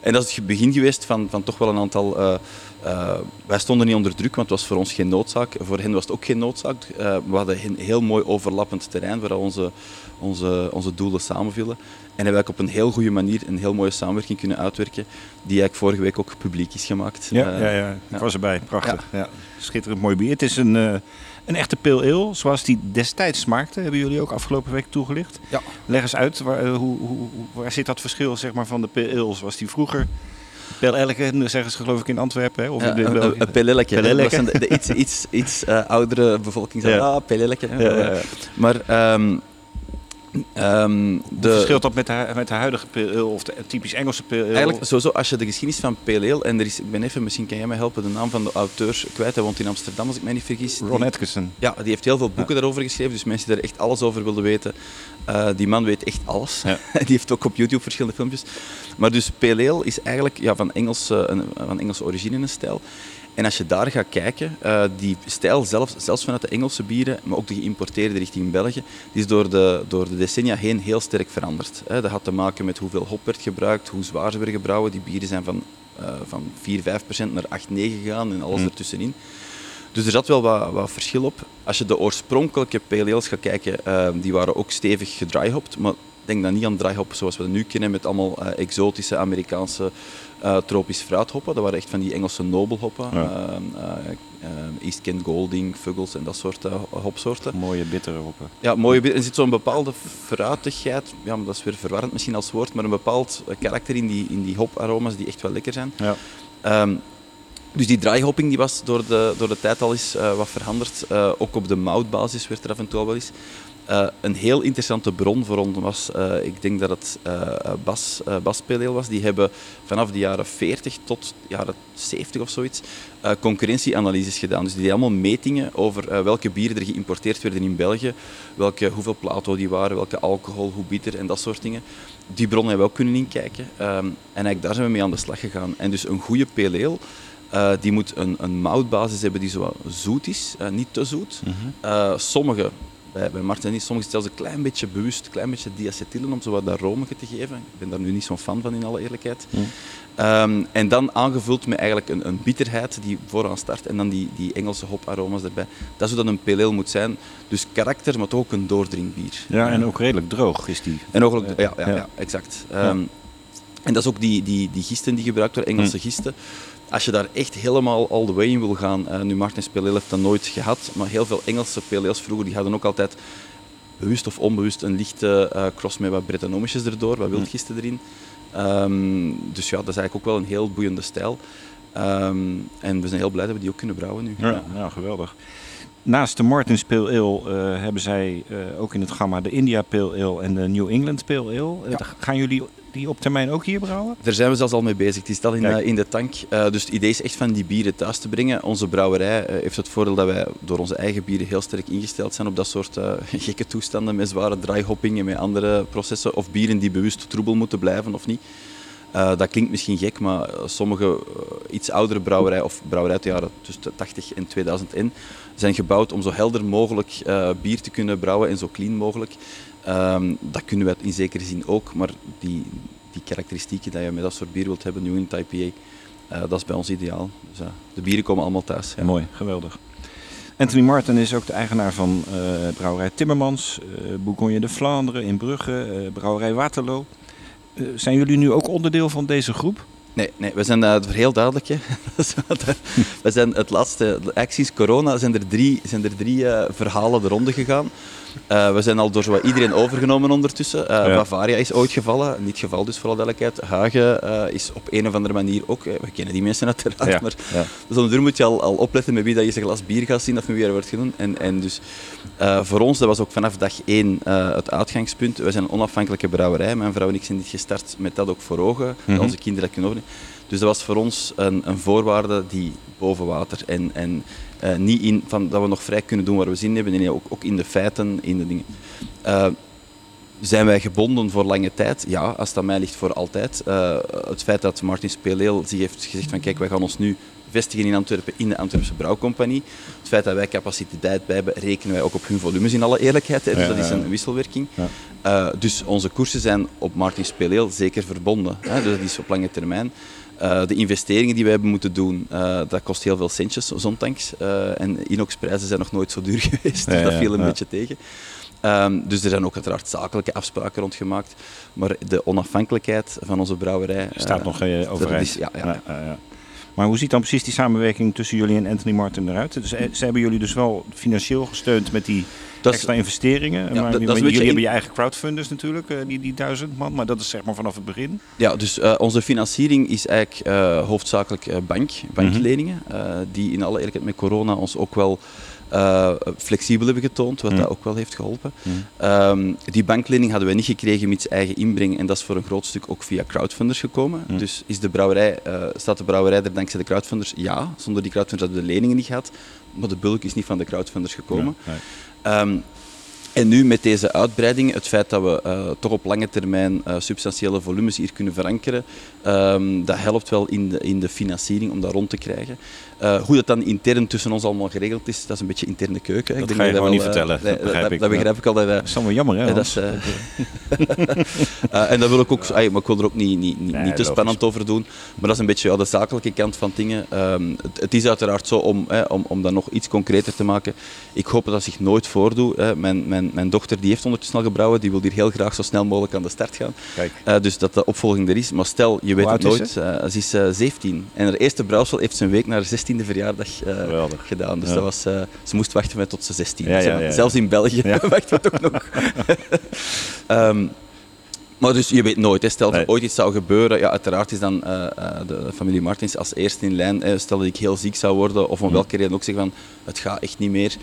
S6: En dat is het begin geweest van, van toch wel een aantal. Uh, uh, wij stonden niet onder druk, want het was voor ons geen noodzaak. Voor hen was het ook geen noodzaak. Uh, we hadden een heel mooi overlappend terrein waar onze, onze, onze doelen samenvielen. En hebben we op een heel goede manier een heel mooie samenwerking kunnen uitwerken, die eigenlijk vorige week ook publiek is gemaakt.
S4: Ja, ja, ja. ik ja. was erbij. Prachtig. Ja. Schitterend mooi bier. Het is een, uh, een echte pale ale, zoals die destijds smaakte. Hebben jullie ook afgelopen week toegelicht.
S6: Ja.
S4: Leg eens uit, waar, hoe, hoe, waar zit dat verschil zeg maar, van de pale ale zoals die vroeger... Pelelleke, zeggen ze geloof ik in Antwerpen. Hè? Of
S6: ja,
S4: in
S6: een, een pelelleke. De, de, iets, iets, iets uh, oudere bevolking zegt, ja. ah, ja. Maar um,
S4: Um, de... verschilt dat met de, met de huidige pale of de typisch Engelse pale
S6: Eigenlijk sowieso, als je de geschiedenis van pale ale, en er is, ik ben even, misschien kan jij mij helpen, de naam van de auteur kwijt, hij woont in Amsterdam als ik mij niet vergis.
S4: Ron die, Atkinson.
S6: Ja, die heeft heel veel boeken ja. daarover geschreven, dus mensen die er echt alles over wilden weten, uh, die man weet echt alles. Ja. die heeft ook op YouTube verschillende filmpjes. Maar dus pale ale is eigenlijk ja, van, Engelse, uh, van Engelse origine een stijl. En als je daar gaat kijken, uh, die stijl zelf, zelfs vanuit de Engelse bieren, maar ook de geïmporteerde richting België, die is door de, door de decennia heen heel sterk veranderd. Hè. Dat had te maken met hoeveel hop werd gebruikt, hoe zwaar ze werden gebrouwen. Die bieren zijn van, uh, van 4, 5 procent naar 8, 9 gegaan en alles mm. ertussenin. Dus er zat wel wat, wat, verschil op. Als je de oorspronkelijke pale ales gaat kijken, uh, die waren ook stevig gedryhopped, maar denk dan niet aan dryhop zoals we dat nu kennen met allemaal exotische Amerikaanse uh, tropisch fruithoppen. Dat waren echt van die Engelse nobelhoppen. Ja. Uh, East Kent Golding, Fuggles en dat soort hopsoorten.
S4: Mooie bittere hoppen.
S6: Ja, mooie Er zit zo'n bepaalde fruitigheid, ja, maar dat is weer verwarrend misschien als woord, maar een bepaald karakter in die, in die hoparoma's die echt wel lekker zijn. Ja. Um, dus die dryhopping die was door de, door de tijd al eens uh, wat veranderd. Uh, ook op de moutbasis werd er af en toe wel eens. Uh, een heel interessante bron voor ons was, uh, ik denk dat het uh, Bas, Baspeleel was, die hebben vanaf de jaren 40 tot de jaren 70 of zoiets concurrentieanalyses gedaan. Dus die deden allemaal metingen over welke bieren er geïmporteerd werden in België, welke, hoeveel plato die waren, welke alcohol, hoe bitter en dat soort dingen. Die bronnen hebben we ook kunnen inkijken um, en eigenlijk daar zijn we mee aan de slag gegaan. En dus een goede peleel uh, die moet een, een moutbasis hebben die zo zoet is, uh, niet te zoet. Mm -hmm. sommige bij, bij Martini soms zelfs een klein beetje bewust, een klein beetje diacetylen om zo wat dat romige te geven. Ik ben daar nu niet zo'n fan van in alle eerlijkheid. Mm. Um, en dan aangevuld met eigenlijk een, een, bitterheid die vooraan start en dan die, die Engelse hoparoma's erbij. Dat is hoe dat een pale moet zijn. Dus karakter, maar toch ook een doordringbier.
S4: Ja, en ook redelijk droog is die.
S6: En ook, ja, ja, ja, ja exact. Um, ja. En dat is ook die, die, die gisten die gebruikt worden, Engelse mm. Als je daar echt helemaal all the way in wil gaan, uh, nu Martin Peleel heeft dat nooit gehad, maar heel veel Engelse PLL's vroeger die hadden ook altijd bewust of onbewust een lichte uh, cross met wat Brettanomyces erdoor, wat wildgisten erin. Um, dus ja, dat is eigenlijk ook wel een heel boeiende stijl. Um, en we zijn heel blij dat we die ook kunnen brouwen nu.
S4: Ja, ja geweldig. Naast de Martins Pale Ale uh, hebben zij uh, ook in het gamma de India Pale Ale en de New England Pale Ale. Ja. gaan jullie die op termijn ook hier brouwen?
S6: Daar zijn we zelfs al mee bezig. Het is al in, uh, in de tank. Uh, dus het idee is echt van die bieren thuis te brengen. Onze brouwerij uh, heeft het voordeel dat wij door onze eigen bieren heel sterk ingesteld zijn op dat soort gekke toestanden met zware dryhopping en met andere processen. Of bieren die bewust troebel moeten blijven of niet. Eh, dat klinkt misschien gek, maar eh, sommige eh, iets oudere brouwerijen, of brouwerijen uit de jaren tussen de 80 en 2001, zijn gebouwd om zo helder mogelijk eh, bier te kunnen brouwen en zo clean mogelijk. Ehm, dat kunnen we in zekere zin ook, maar die, die karakteristieken die je met dat soort bier wilt hebben, New England IPA, eh, dat is bij ons ideaal. Dus, eh, de bieren komen allemaal thuis. Ja.
S4: Mooi, geweldig. Anthony Martin is ook de eigenaar van eh, brouwerij Timmermans, Bourgogne de Vlaanderen in Brugge, brouwerij Waterloo. Zijn jullie nu ook onderdeel van deze groep?
S6: Nee, nee, we zijn uh, heel duidelijk. Hè. we zijn het laatste, sinds corona zijn er drie, zijn er drie uh, verhalen de ronde gegaan. Uh, we zijn al door zowat iedereen overgenomen ondertussen. Uh, ja. Bavaria is ooit gevallen, niet geval dus voor alle duidelijkheid. Hagen uh, is op een of andere manier ook, we kennen die mensen uiteraard, ja. maar ja. dus onderdoor moet je al, al opletten met wie dat je zijn glas bier gaat zien of met wie er wordt genoemd. En, en dus voor ons, dat was ook vanaf dag één het uitgangspunt. We zijn een onafhankelijke brouwerij, mijn vrouw en ik zijn dit gestart met dat ook voor ogen, mm -hmm. onze kinderen kunnen overnemen. Dus dat was voor ons een, een voorwaarde die boven water en, en uh, niet in van dat we nog vrij kunnen doen waar we zin in hebben, nee, ook, ook in de feiten, in de dingen. Uh, zijn wij gebonden voor lange tijd? Ja, als dat mij ligt voor altijd. Uh, het feit dat Martin Speleel zich heeft gezegd van kijk, wij gaan ons nu vestigen in Antwerpen in de Antwerpse Brouwcompagnie. Het feit dat wij capaciteit bij hebben, rekenen wij ook op hun volumes in alle eerlijkheid. Hè. Dus ja, dat is een wisselwerking. Ja. Uh, dus onze koersen zijn op Martin Speleel zeker verbonden. Hè. Dus dat is op lange termijn. Uh, de investeringen die we hebben moeten doen, uh, dat kost heel veel centjes, zondanks. Uh, en inoxprijzen zijn nog nooit zo duur geweest, dus ja, dat viel een ja. beetje tegen. Um, dus er zijn ook uiteraard zakelijke afspraken rondgemaakt. Maar de onafhankelijkheid van onze brouwerij...
S4: Staat nog overeind.
S6: Ja, ja. ja,
S4: Maar hoe ziet dan precies die samenwerking tussen jullie en Anthony Martin eruit? Dus, ze hebben jullie dus wel financieel gesteund met die dat extra is, investeringen. Ja, maar, dat, dat jullie hebben je eigen crowdfunders natuurlijk, die, die duizend man. Maar dat is zeg maar vanaf het begin.
S6: Ja, dus uh, onze financiering is eigenlijk uh, hoofdzakelijk bank, bankleningen. Mm -hmm. die in alle eerlijkheid met corona ons ook wel uh, flexibel hebben getoond, wat mm. dat ook wel heeft geholpen. Mm. Um, die banklening hadden we niet gekregen met eigen inbreng en dat is voor een groot stuk ook via crowdfunders gekomen. Mm. Dus is de brouwerij, uh, staat de brouwerij er dankzij de crowdfunders? Ja, zonder die crowdfunders hadden we de leningen niet gehad, maar de bulk is niet van de crowdfunders gekomen. Ja, nee. Um, en nu met deze uitbreiding, het feit dat we uh, toch op lange termijn uh, substantiële volumes hier kunnen verankeren, um, dat helpt wel in de, in de financiering om dat rond te krijgen. Eh, hoe dat dan intern tussen ons allemaal geregeld is, dat is een beetje interne keuken.
S4: Dat
S6: ik
S4: ga je
S6: dat
S4: niet vertellen.
S6: Eh, dat, begrijp ik. dat ik al. Dat,
S4: is allemaal jammer, hè?
S6: dat is, en dat wil ik ook, maar ik wil er ook niet, niet, niet, niet te spannend over doen. Maar dat is een beetje de zakelijke kant van dingen. Ehm, het, is uiteraard zo, om, om, om dat nog iets concreter te maken, ik hoop dat dat zich nooit voordoet. Mijn, mijn, mijn dochter die heeft ondertussen al gebrouwen, die wil hier heel graag zo snel mogelijk aan de start gaan.
S4: Kijk.
S6: Dus dat de opvolging er is. Maar stel, je weet het nooit. Ze? Ze is 17 en haar eerste brouwsel heeft zijn week naar 16 10e verjaardag
S4: eh,
S6: gedaan. Dus dat was, eh, ze moest wachten met tot ze 16 Zelfs in België wachten we toch nog. Ehm, maar dus je weet nooit. Hè. Stel dat ooit iets zou gebeuren, ja, uiteraard is dan eh, de familie Martins als eerste in lijn. Hè. Stel dat ik heel ziek zou worden of om mhm. welke reden ook zeg van het gaat echt niet meer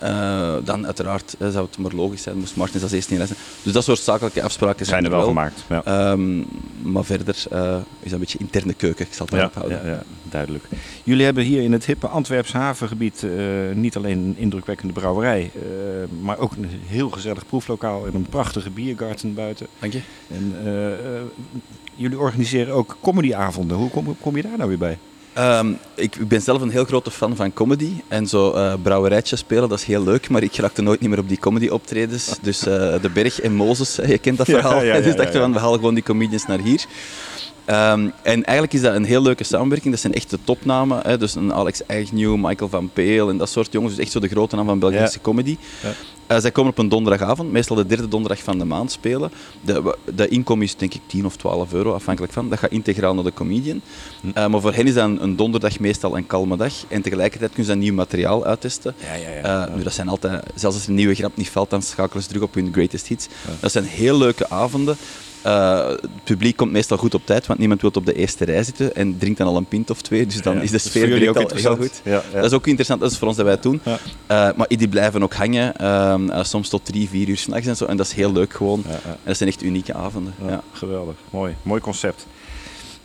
S6: eh, dan uiteraard hè, zou het maar logisch zijn, moest Martins als eerste zijn. Dus dat soort zakelijke afspraken
S4: Zijn er wel gemaakt. Ja.
S6: Ehm, maar verder eh, is dat een beetje interne keuken, ik zal het daarop
S4: Ja,
S6: houden.
S4: ja, duidelijk. Jullie hebben hier in het hippe Antwerps havengebied eh, niet alleen een indrukwekkende brouwerij, maar ook een heel gezellig proeflokaal en een prachtige biergarten buiten.
S6: Dank je.
S4: En jullie organiseren ook comedyavonden. Hoe kom, hoe kom je daar nou weer bij?
S6: Ehm, ik, ik ben zelf een heel grote fan van comedy. En zo eh brouwerijtjes spelen, dat is heel leuk. Maar ik raakte nooit niet meer op die comedy optredens. Dus eh, De Berg en Mozes, je kent dat verhaal.
S4: ja, ja,
S6: dus dachten
S4: ja.
S6: van, we halen gewoon die comedians naar hier. Ehm, en eigenlijk is dat een heel leuke samenwerking. Dat zijn echt de topnamen. Hè. Dus een Alex Agnew, Michael van Peel en dat soort jongens. Dus echt zo de grote naam van Belgische
S4: Ja.
S6: comedy.
S4: Ja.
S6: Eh, zij komen op een donderdagavond, meestal de derde donderdag van de maand spelen. De, de inkomen is denk ik 10 of 12 euro, afhankelijk van. Dat gaat integraal naar de comedian.
S4: Hm.
S6: Eh, maar voor hen is dat een, donderdag meestal een kalme dag. En tegelijkertijd kunnen ze dan nieuw materiaal uittesten.
S4: Ja, ja,
S6: Eh, nu, dat zijn altijd, zelfs als er een nieuwe grap niet valt, dan schakelen ze terug op hun greatest hits. Dat zijn heel leuke avonden. Eh, het publiek komt meestal goed op tijd, want niemand wil op de eerste rij zitten en drinkt dan al een pint of twee. Dus dan
S4: Ja,
S6: is de sfeer
S4: ook
S6: al heel goed.
S4: Ja, ja.
S6: Dat is ook interessant, dat is voor ons dat wij het doen. Eh, maar die blijven ook hangen, ehm, eh, soms tot drie, vier uur s'nachts en zo. En dat is heel leuk gewoon. En dat zijn echt unieke avonden.
S4: Geweldig, mooi. Mooi concept.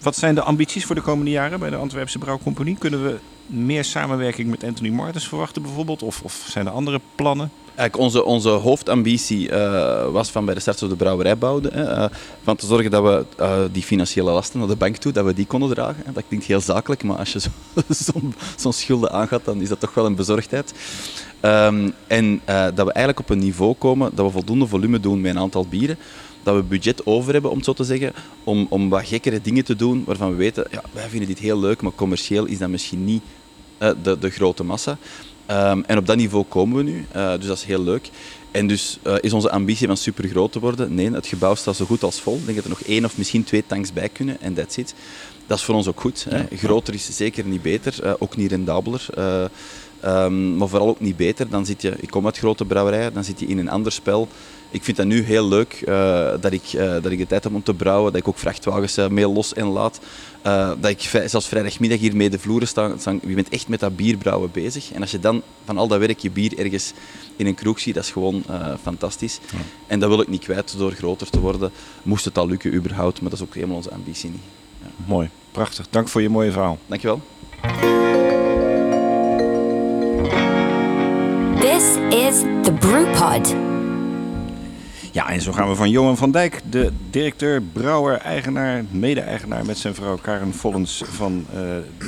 S4: Wat zijn de ambities voor de komende jaren bij de Antwerpse Brouwcompagnie? Kunnen we meer samenwerking met Anthony Martens verwachten bijvoorbeeld? Of, of zijn er andere plannen?
S6: Eigenlijk onze, onze hoofdambitie eh, was van bij de start of de brouwerij bouwden, hè, eh, van te zorgen dat we eh, die financiële lasten naar de bank toe, dat we die konden dragen. Dat klinkt heel zakelijk, maar als je zo- zo'n zo'n schulden aangaat, dan is dat toch wel een bezorgdheid. Ehm, en dat we eigenlijk op een niveau komen dat we voldoende volume doen met een aantal bieren, dat we budget over hebben, om het zo te zeggen, om, om wat gekkere dingen te doen waarvan we weten, ja, wij vinden dit heel leuk, maar commercieel is dat misschien niet eh, de, de grote massa. Ehm, en op dat niveau komen we nu, eh, dus dat is heel leuk. En dus eh, is onze ambitie van super groot te worden? Nee, het gebouw staat zo goed als vol. Ik denk dat er nog één of misschien twee tanks bij kunnen en that's it. Dat is voor ons ook goed. Hè. Groter is zeker niet beter, ook niet rendabeler. Eh, ehm, maar vooral ook niet beter. Dan zit je, ik kom uit grote brouwerijen, dan zit je in een ander spel. Ik vind dat nu heel leuk eh, dat, ik, eh, dat ik de tijd heb om te brouwen, dat ik ook vrachtwagens eh, mee los en laat. Dat ik zelfs vrijdagmiddag hier mee de vloeren sta, sta- Je bent echt met dat bierbrouwen bezig. En als je dan van al dat werk je bier ergens in een kroeg ziet, dat is gewoon fantastisch. En dat wil ik niet kwijt door groter te worden. Moest het al lukken überhaupt, maar dat is ook helemaal onze ambitie niet.
S4: Mooi, prachtig. Dank voor je mooie verhaal.
S6: Dankjewel.
S3: This is the Brewpod.
S4: Ja, en zo gaan we van Johan van Dijk, de directeur, brouwer, eigenaar, mede-eigenaar met zijn vrouw Karen Vollens van eh,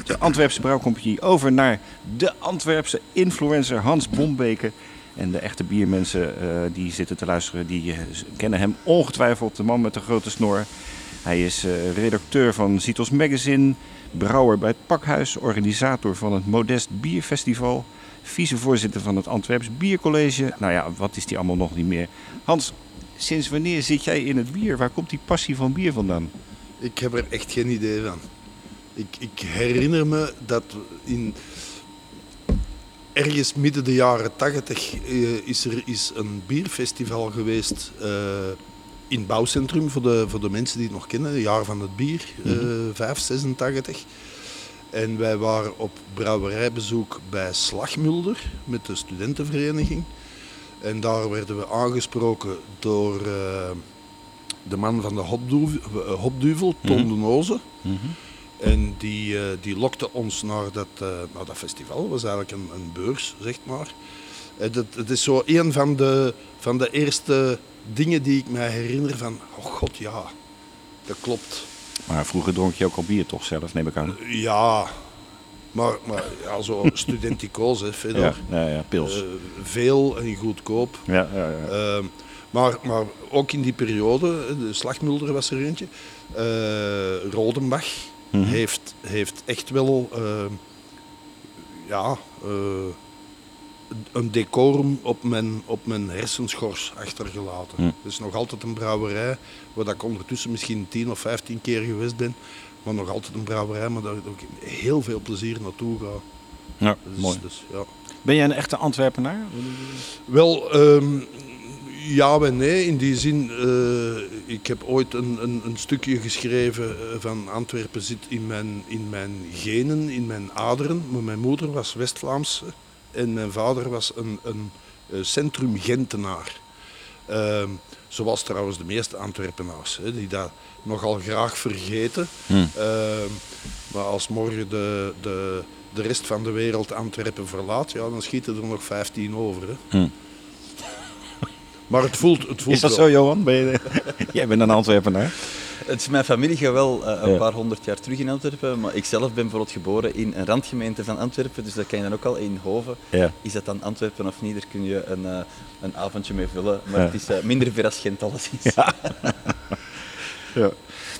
S4: de Antwerpse Brouwcompagnie over naar de Antwerpse influencer Hans Bombeke. En de echte biermensen eh, die zitten te luisteren, die eh, kennen hem ongetwijfeld, de man met de grote snor. Hij is redacteur van Citos Magazine, brouwer bij het Pakhuis, organisator van het Modest Bierfestival, vicevoorzitter van het Antwerps Biercollege. Nou ja, wat is die allemaal nog niet meer? Hans, sinds wanneer zit jij in het bier? Waar komt die passie van bier vandaan?
S7: Ik heb er echt geen idee van. Ik, ik herinner me dat in ergens midden de jaren tachtig eh, is er is een bierfestival geweest eh, in het bouwcentrum voor de, voor de mensen die het nog kennen, het jaar van het bier, eh 5, 86. En wij waren op brouwerijbezoek bij Slagmulder met de studentenvereniging. En daar werden we aangesproken door eh, de man van de hopduvel, eh, hopduvel Ton de Noze. En die, eh, die lokte ons naar dat, naar dat festival. Dat was eigenlijk een, een beurs, zeg maar. Dat, het is zo een van de, van de eerste dingen die ik mij herinner van... Oh god, ja, dat klopt.
S4: Maar vroeger dronk je ook al bier toch zelf, neem ik aan.
S7: Ja, maar, maar ja, zo studenticoos, hè, Fedor.
S4: Ja, ja, ja pils.
S7: Eh, veel en goedkoop.
S4: ja, ja, ja.
S7: Ehm, maar, maar ook in die periode, de Slagmulder was er eentje, eh, Rodenbach heeft, heeft echt wel ja, eh, een decorum op mijn, op mijn hersenschors achtergelaten. Het is nog altijd een brouwerij waar ik ondertussen misschien 10 of 15 keer geweest ben. Maar nog altijd een brouwerij, maar daar ik heel veel plezier naartoe ga.
S4: ja
S7: Dus,
S4: mooi.
S7: dus, ja.
S4: Ben jij een echte Antwerpenaar?
S7: Wel, ehm, ja en nee. In die zin, eh, ik heb ooit een, een, een stukje geschreven eh, van Antwerpen zit in mijn, in mijn genen, in mijn aderen. Maar mijn moeder was West-Vlaamse en mijn vader was een, een eh, centrum-Gentenaar. Ehm, zoals trouwens de meeste Antwerpenaars, hè, die dat nogal graag vergeten. Ehm, maar als morgen de, de, de rest van de wereld Antwerpen verlaat, ja, dan schieten er nog 15 over. Hè. Maar het voelt, het voelt
S4: Is dat
S7: wel.
S4: zo, Johan? Ben je, jij bent een Antwerpenaar.
S6: Het is mijn familie gaat wel eh, een
S4: Ja.
S6: paar honderd jaar terug in Antwerpen, maar ik zelf ben bijvoorbeeld geboren in een randgemeente van Antwerpen, dus dat kan je dan ook al in Hoven.
S4: Ja.
S6: Is dat dan Antwerpen of niet, daar kun je een, eh, een avondje mee vullen, maar
S4: Ja.
S6: het is eh, minder ver als Gent alleszins.
S4: Ja.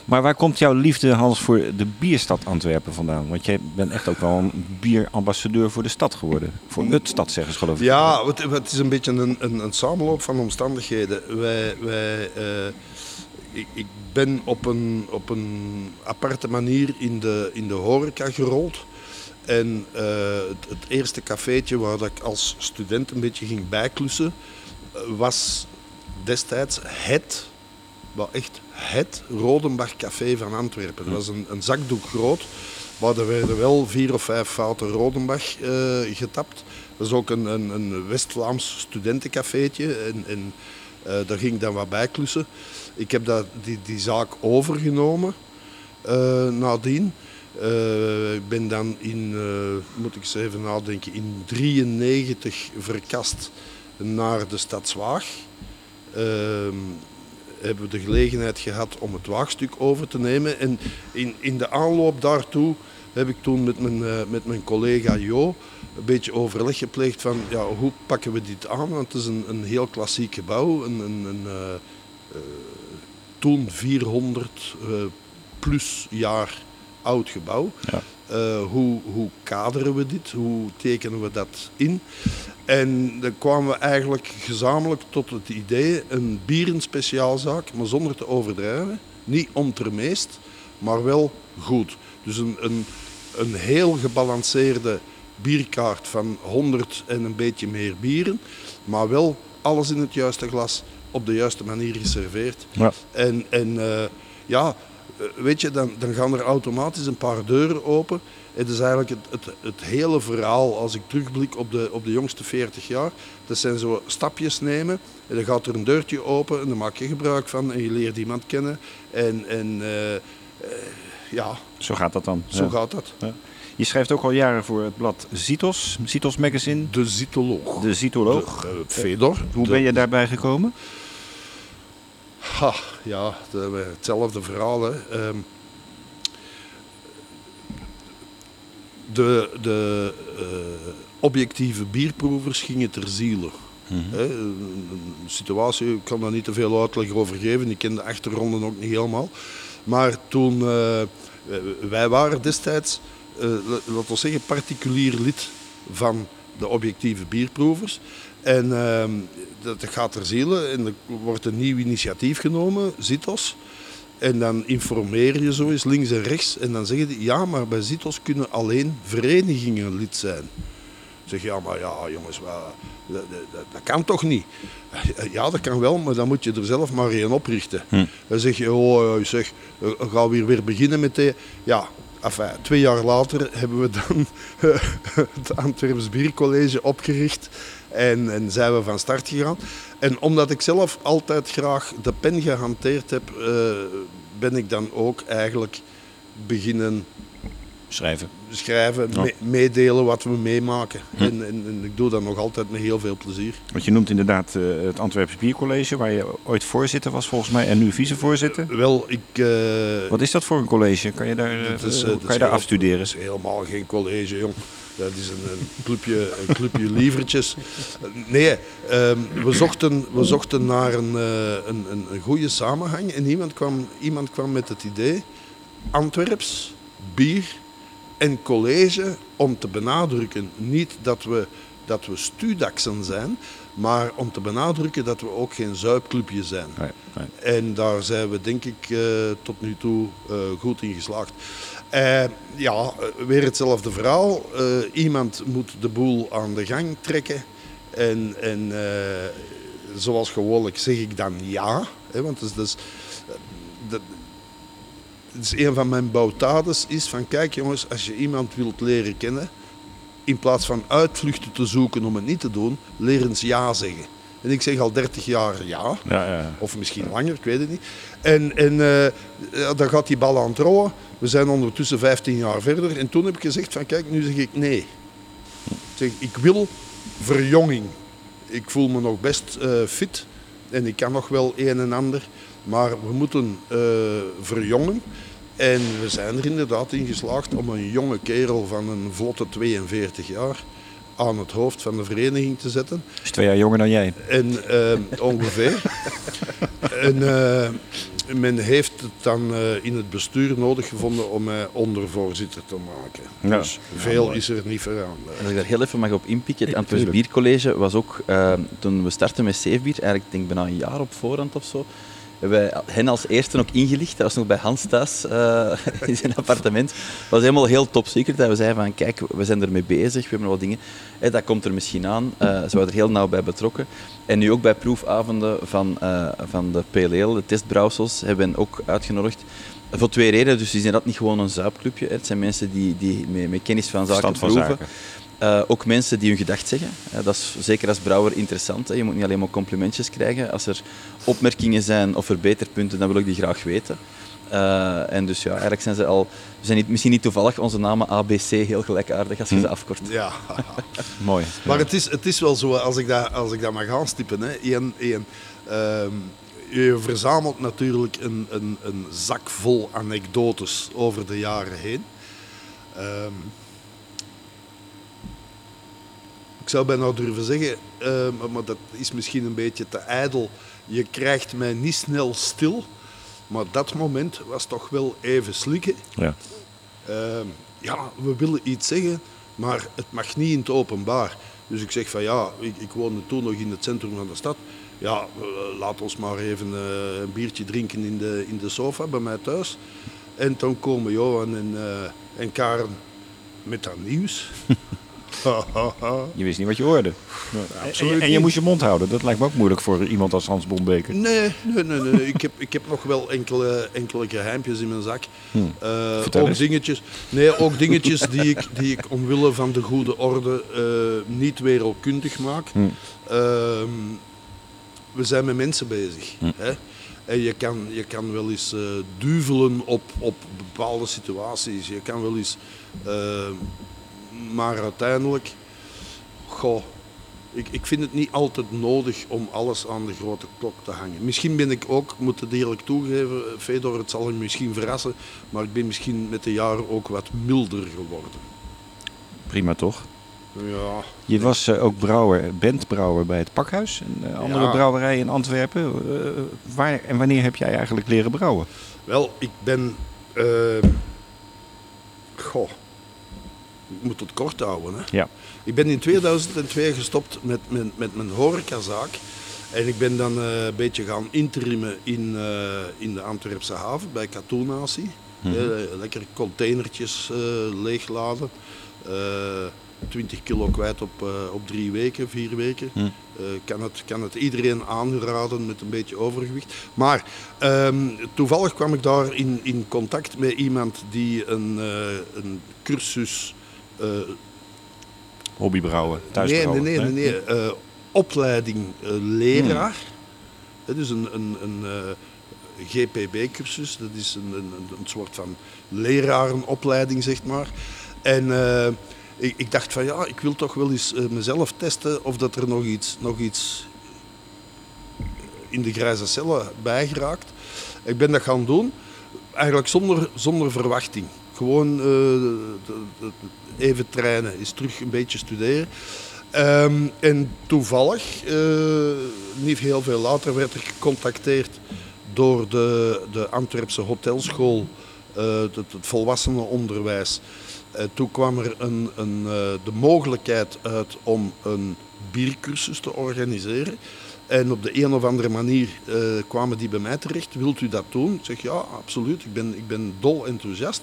S4: Maar waar komt jouw liefde, Hans, voor de bierstad Antwerpen vandaan? Want jij bent echt ook wel een bierambassadeur voor de stad geworden. Voor het stad, zeggen ze geloof ik.
S7: Ja, het, het is een beetje een, een, een samenloop van omstandigheden. Wij, wij, eh, ik, ik ben op een, op een aparte manier in de, in de horeca gerold. En eh, het, eerste cafeetje waar ik als student een beetje ging bijklussen, eh, was destijds het, wel echt het Rodenbach Café van Antwerpen. Dat was een, een zakdoek groot, maar er werden wel vier of vijf fouten Rodenbach eh, getapt. Dat is ook een, een, een West-Vlaams studentencafeetje en, daar ging ik dan wat bij klussen. Ik heb dat, die, die zaak overgenomen eh, nadien. Eh, ik ben dan in, eh, moet ik eens even nadenken, in 93 verkast naar de stad Zwaag. Ehm, hebben we de gelegenheid gehad om het waagstuk over te nemen. En in, in de aanloop daartoe heb ik toen met mijn, eh, met mijn collega Jo een beetje overleg gepleegd van ja, hoe pakken we dit aan. Want het is een, een heel klassiek gebouw, een, een, een eh, toen 400 eh, plus jaar oud gebouw.
S4: Ja.
S7: Hoe, hoe kaderen we dit? Hoe tekenen we dat in? En dan kwamen we eigenlijk gezamenlijk tot het idee een bierenspeciaalzaak, maar zonder te overdrijven. Niet ontermeest, maar wel goed. Dus een, een, een heel gebalanceerde bierkaart van 100 en een beetje meer bieren, maar wel alles in het juiste glas op de juiste manier geserveerd.
S4: Ja.
S7: En, en eh, ja, eh, weet je, dan, dan gaan er automatisch een paar deuren open. Het is eigenlijk het, het, het hele verhaal, als ik terugblik op de, op de jongste 40 jaar, dat zijn zo stapjes nemen. En dan gaat er een deurtje open en dan maak je gebruik van en je leert iemand kennen. En, en eh, ja,
S4: Zo gaat dat dan.
S7: zo gaat dat.
S4: Je schrijft ook al jaren voor het blad Zitos, Zitos Magazine,
S7: De zytoloog.
S4: de Zytoloog.
S7: De, eh, Fedor.
S4: Hoe
S7: De-
S4: ben je daarbij gekomen?
S7: Ha, ja, de- hetzelfde verhaal. Hè. Ehm, de de eh, objectieve bierproevers gingen ter ziele. Hè, een, een situatie, ik kan daar niet te veel uitleg over geven, ik ken de achtergronden ook niet helemaal. Maar toen, eh, wij waren destijds, eh, la- laten we zeggen, particulier lid van de objectieve bierproevers. En ehm, dat gaat ter ziele en er wordt een nieuw initiatief genomen, Zitos. En dan informeer je zo eens links en rechts en dan zeggen die, ja, maar bij Zitos kunnen alleen verenigingen lid zijn. Zeg ja, maar ja, jongens, dat, dat, dat kan toch niet? Ja, dat kan wel, maar dan moet je er zelf maar één oprichten. Dan zeg je, oh, zeg, eh, gaan we hier weer beginnen met. Ja, enfin, twee jaar later hebben we dan het Antwerps Biercollege opgericht en, en zijn we van start gegaan. En omdat ik zelf altijd graag de pen gehanteerd heb, eh, ben ik dan ook eigenlijk beginnen
S4: Schrijven.
S7: Schrijven,
S4: Ja.
S7: me- meedelen wat we meemaken. En, en, en ik doe dat nog altijd met heel veel plezier.
S4: Want je noemt inderdaad eh, het Antwerps Biercollege, waar je ooit voorzitter was volgens mij en nu vicevoorzitter.
S7: Wel, ik... eh,
S4: Wat is dat voor een college? Kan je daar, eh,
S7: is, eh,
S4: kan je daar
S7: heel-
S4: afstuderen?
S7: Dat is helemaal geen college, jong. Dat is een, een clubje, een clubje lievertjes. Nee, ehm, we, zochten, we zochten naar een, eh, een, een, een goede samenhang. En iemand kwam, iemand kwam met het idee, Antwerps, bier en college, om te benadrukken, niet dat we, dat we studaksen zijn, maar om te benadrukken dat we ook geen zuipclubje zijn.
S4: Nee, nee.
S7: En daar zijn we denk ik eh, tot nu toe eh, goed in geslaagd. Eh, ja, weer hetzelfde verhaal. Iemand moet de boel aan de gang trekken. En, en zoals gewoonlijk zeg ik dan ja. Hè, want dat is, dat is een van mijn boutades is van kijk jongens, als je iemand wilt leren kennen, in plaats van uitvluchten te zoeken om het niet te doen, leer eens ja zeggen. En ik zeg al 30 jaar ja.
S4: Ja, ja.
S7: Of misschien langer, ik weet het niet. En, en ja, dan gaat die bal aan het rollen. We zijn ondertussen 15 jaar verder. En toen heb ik gezegd van kijk, nu zeg ik nee. Ik zeg, ik wil verjonging. Ik voel me nog best eh, fit. En ik kan nog wel een en ander. Maar we moeten eh, verjongen. En we zijn er inderdaad in geslaagd om een jonge kerel van een vlotte 42 jaar aan het hoofd van de vereniging te zetten.
S4: Is twee jaar jonger dan jij.
S7: En eh, ongeveer. en eh, men heeft het dan eh, in het bestuur nodig gevonden om mij ondervoorzitter te maken.
S4: Ja.
S7: Dus veel is er niet veranderd.
S6: Als ik daar heel even mag op inpikken, het Antwerps. Biercollege was ook, eh, toen we startten met Savebier, eigenlijk denk ik bijna een jaar op voorhand of zo, hebben wij hen als eerste ook ingelicht. Dat was nog bij Hans thuis eh, in zijn appartement. Dat was helemaal heel top secret. Dat we zeiden van, kijk, we zijn ermee bezig, we hebben nog wat dingen. Eh, dat komt er misschien aan. Eh, ze waren er heel nauw bij betrokken. En nu ook bij proefavonden van, van de PLL, de testbrouwsels, hebben we hen ook uitgenodigd. Voor twee redenen. Dus het is inderdaad niet gewoon een zuipclubje. Het zijn mensen die, die met, met kennis van zaken
S4: Stand van
S6: proeven.
S4: zaken.
S6: Eh, ook mensen die hun gedacht zeggen. Eh, dat is zeker als brouwer interessant. Hè. Je moet niet alleen maar complimentjes krijgen. Als er opmerkingen zijn of verbeterpunten, dan wil ik die graag weten. Eh, en dus ja, eigenlijk zijn ze al... Zijn niet, misschien niet toevallig onze namen ABC heel gelijkaardig als je ze afkort.
S7: Ja.
S4: Mooi.
S7: Maar het is, het is wel zo, als ik dat, als ik dat mag aanstippen. Hè. Eén, één, ehm, je verzamelt natuurlijk een, een, een zak vol anekdotes over de jaren heen. Ehm, ik zou bijna durven zeggen, ehm, maar dat is misschien een beetje te ijdel. Je krijgt mij niet snel stil. Maar dat moment was toch wel even slikken.
S4: Ja.
S7: Ehm, ja, we willen iets zeggen, maar het mag niet in het openbaar. Dus ik zeg van ja, ik, ik woonde toen nog in het centrum van de stad. Ja, eh, laat ons maar even eh, een biertje drinken in de, in de sofa bij mij thuis. En dan komen Johan en, eh, en Karen met dat nieuws.
S4: Je wist niet wat je hoorde. En, je- en je moest je mond houden. Dat lijkt me ook moeilijk voor iemand als Hans Bombeker.
S7: Nee, nee, nee. nee. ik, heb, ik heb nog wel enkele, enkele geheimpjes in mijn zak. Eh,
S4: Vertel
S7: ook
S4: eens.
S7: dingetjes, nee, ook dingetjes die ik, die ik omwille van de goede orde eh, niet wereldkundig maak. Ehm, we zijn met mensen bezig. Hè? En je kan, je kan wel eens eh, duvelen op, op bepaalde situaties. Je kan wel eens... eh, maar uiteindelijk... Goh, ik, ik vind het niet altijd nodig om alles aan de grote klok te hangen. Misschien ben ik ook, moet het eerlijk toegeven, Fedor, het zal je misschien verrassen, maar ik ben misschien met de jaren ook wat milder geworden.
S4: Prima toch?
S7: Ja,
S4: Je was eh, ook brouwer, bandbrouwer bij het Pakhuis. Een eh, andere
S7: Ja.
S4: brouwerij in Antwerpen. Eh, waar en wanneer heb jij eigenlijk leren brouwen?
S7: wel, ik ben... eh, goh, moet het kort houden. Hè.
S4: Ja.
S7: Ik ben in 2002 gestopt met, met, met mijn horecazaak. En ik ben dan eh, een beetje gaan interimmen in, eh, in de Antwerpse haven bij Katoenatie. Eh, lekker containertjes leegladen. Eh 20 kilo kwijt op, op drie weken, vier weken. Eh, kan, het, kan het iedereen aanraden met een beetje overgewicht. Maar ehm, toevallig kwam ik daar in, in contact met iemand die een, een cursus
S4: Hobbybrouwen,
S7: Nee,
S4: thuisbrouwen.
S7: nee, nee, nee, nee. eh, opleiding eh, leraar. Het is een, een, een eh, GPB-cursus. Dat is een, een, een soort van lerarenopleiding, zeg maar. En eh, ik, ik dacht van ja, ik wil toch wel eens eh, mezelf testen of dat er nog iets, nog iets in de grijze cellen bij geraakt. Ik ben dat gaan doen, eigenlijk zonder, zonder verwachting. Gewoon eh, even trainen, eens terug een beetje studeren. Ehm, en toevallig, eh, niet heel veel later, werd ik gecontacteerd door de, de Antwerpse hotelschool, eh, het, het volwassenenonderwijs. Toen kwam er een, een, de mogelijkheid uit om een biercursus te organiseren. En op de een of andere manier eh, kwamen die bij mij terecht. Wilt u dat doen? Ik zeg ja, absoluut. Ik ben, ik ben dol enthousiast.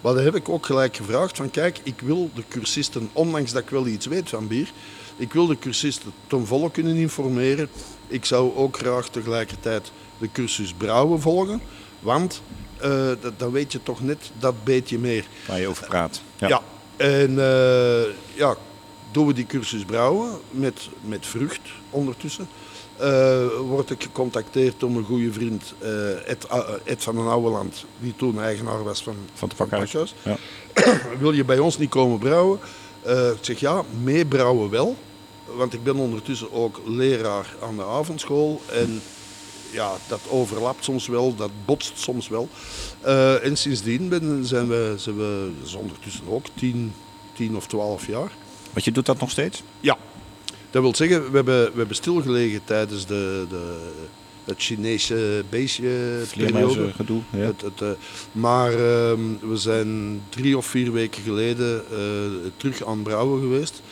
S7: Maar dan heb ik ook gelijk gevraagd van kijk, ik wil de cursisten, ondanks dat ik wel iets weet van bier, ik wil de cursisten ten volle kunnen informeren. Ik zou ook graag tegelijkertijd de cursus brouwen volgen. Want dat, dan weet je toch net dat beetje meer.
S4: Waar je over praat.
S7: Ja. En eh, ja, doen we die cursus brouwen met, met vrucht ondertussen. Eh, word ik gecontacteerd door mijn goede vriend eh, Ed, eh, Ed van den Ouweland, die toen eigenaar was van,
S4: Van het pakhuis. Ja.
S7: Wil je bij ons niet komen brouwen? Ik zeg ja, meebrouwen wel. Want ik ben ondertussen ook leraar aan de avondschool. En ja, dat overlapt soms wel, dat botst soms wel. En sindsdien ben, zijn, we, zijn we, ondertussen ook tien, tien of twaalf jaar.
S4: Want je doet dat nog steeds?
S7: Ja, dat wil zeggen, we hebben, we hebben stilgelegen tijdens de, de, het Chinese beestje periode.
S4: Gedoe. Ja.
S7: Het, het, eh, maar ehm, we zijn drie of vier weken geleden eh, terug aan het brouwen geweest.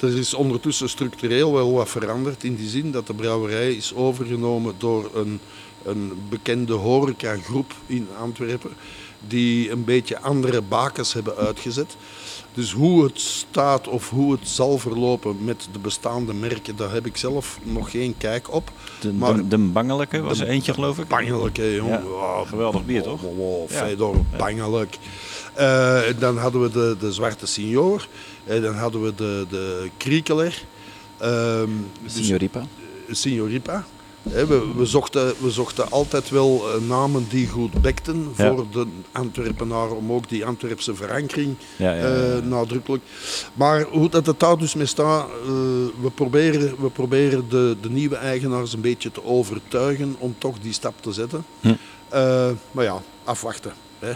S7: Er is ondertussen structureel wel wat veranderd in die zin dat de brouwerij is overgenomen door een, een bekende horecagroep in Antwerpen die een beetje andere bakens hebben uitgezet. Dus hoe het staat of hoe het zal verlopen met de bestaande merken, daar heb ik zelf nog geen kijk op.
S4: De,
S7: Maar-
S4: de, de bangelijke was
S7: De
S4: er eentje, geloof ik.
S7: Bangelijk, hè, jongen.
S4: Ja, geweldig bier, toch?
S7: Oh, oh, oh,
S4: Ja.
S7: Fedor, bangelijk. Eh, en dan hadden we de, de Zwarte Signor. En dan hadden we de, de Kriekeler. Ehm, dus-
S4: Signoripa.
S7: We, we, zochten, we zochten altijd wel eh, namen die goed bekten
S4: Ja.
S7: voor de Antwerpenaar, om ook die Antwerpse verankering
S4: Ja, ja, ja, ja.
S7: eh, nadrukkelijk. Maar hoe dat het daar dus mee staat, eh, we proberen, we proberen de, de nieuwe eigenaars een beetje te overtuigen om toch die stap te zetten.
S4: Hm.
S7: Maar ja, afwachten. Hè.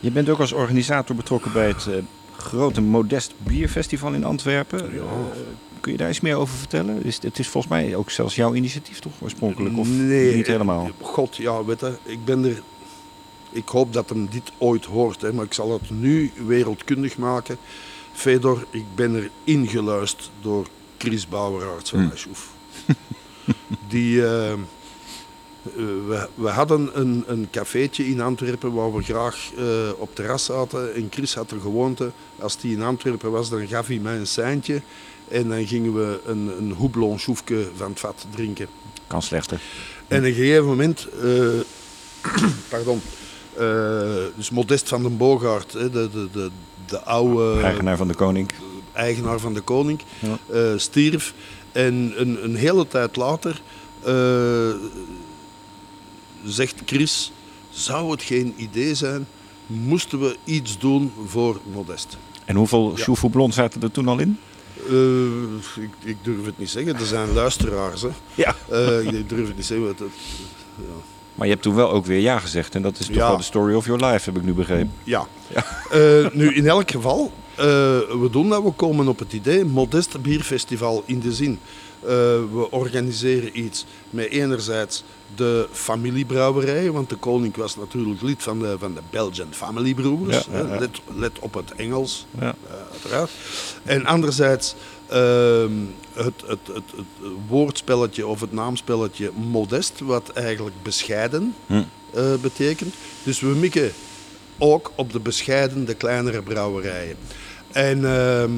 S4: Je bent ook als organisator betrokken bij het grote Modest Bierfestival in Antwerpen. Eh, kun je daar iets meer over vertellen? Is, het is volgens mij ook zelfs jouw initiatief toch oorspronkelijk? Of
S7: nee,
S4: niet helemaal?
S7: God, ja, weet je, ik ben er. Ik hoop dat hem dit ooit hoort, hè, maar ik zal het nu wereldkundig maken. Fedor, ik ben er ingeluisterd door Chris Bouweraerts van
S4: Hmm.
S7: Aschhoef. Die, eh, eh, we, we hadden een, een cafeetje in Antwerpen waar we graag eh, op terras zaten. En Chris had de gewoonte, als hij in Antwerpen was, dan gaf hij mij een seintje. En dan gingen we een, een houblon van het vat drinken.
S4: Kan slechter.
S7: En op een gegeven moment, eh, pardon, eh, dus Modest van den Boogaard, de, de, de, de oude
S4: Eigenaar van de Koning.
S7: eigenaar van de Koning,
S4: Ja.
S7: eh, stierf. En een, een hele tijd later zegt Chris, zou het geen idee zijn, moesten we iets doen voor Modest.
S4: En hoeveel
S7: Ja.
S4: zaten er toen al in?
S7: Eh, ik, ik durf het niet zeggen, er zijn luisteraars. Hè.
S4: Ja.
S7: Eh, ik durf het niet zeggen. want het-
S4: Maar je hebt toen wel ook weer ja gezegd. En dat is toch
S7: Ja.
S4: wel de story of your life, heb ik nu begrepen.
S7: Ja. Eh, nu, in elk geval, we doen dat. We komen op het idee, Modest Bierfestival in de zin. we organiseren iets met enerzijds de familiebrouwerijen, want de koning was natuurlijk lid van de, van de Belgian Family Brewers.
S4: Ja, ja, ja.
S7: hè. Let, let op het Engels, eh, uiteraard. En anderzijds ehm, het, het, het, het woordspelletje of het naamspelletje modest, wat eigenlijk bescheiden
S4: Hm.
S7: eh, betekent. Dus we mikken ook op de bescheiden, de kleinere brouwerijen. En ehm,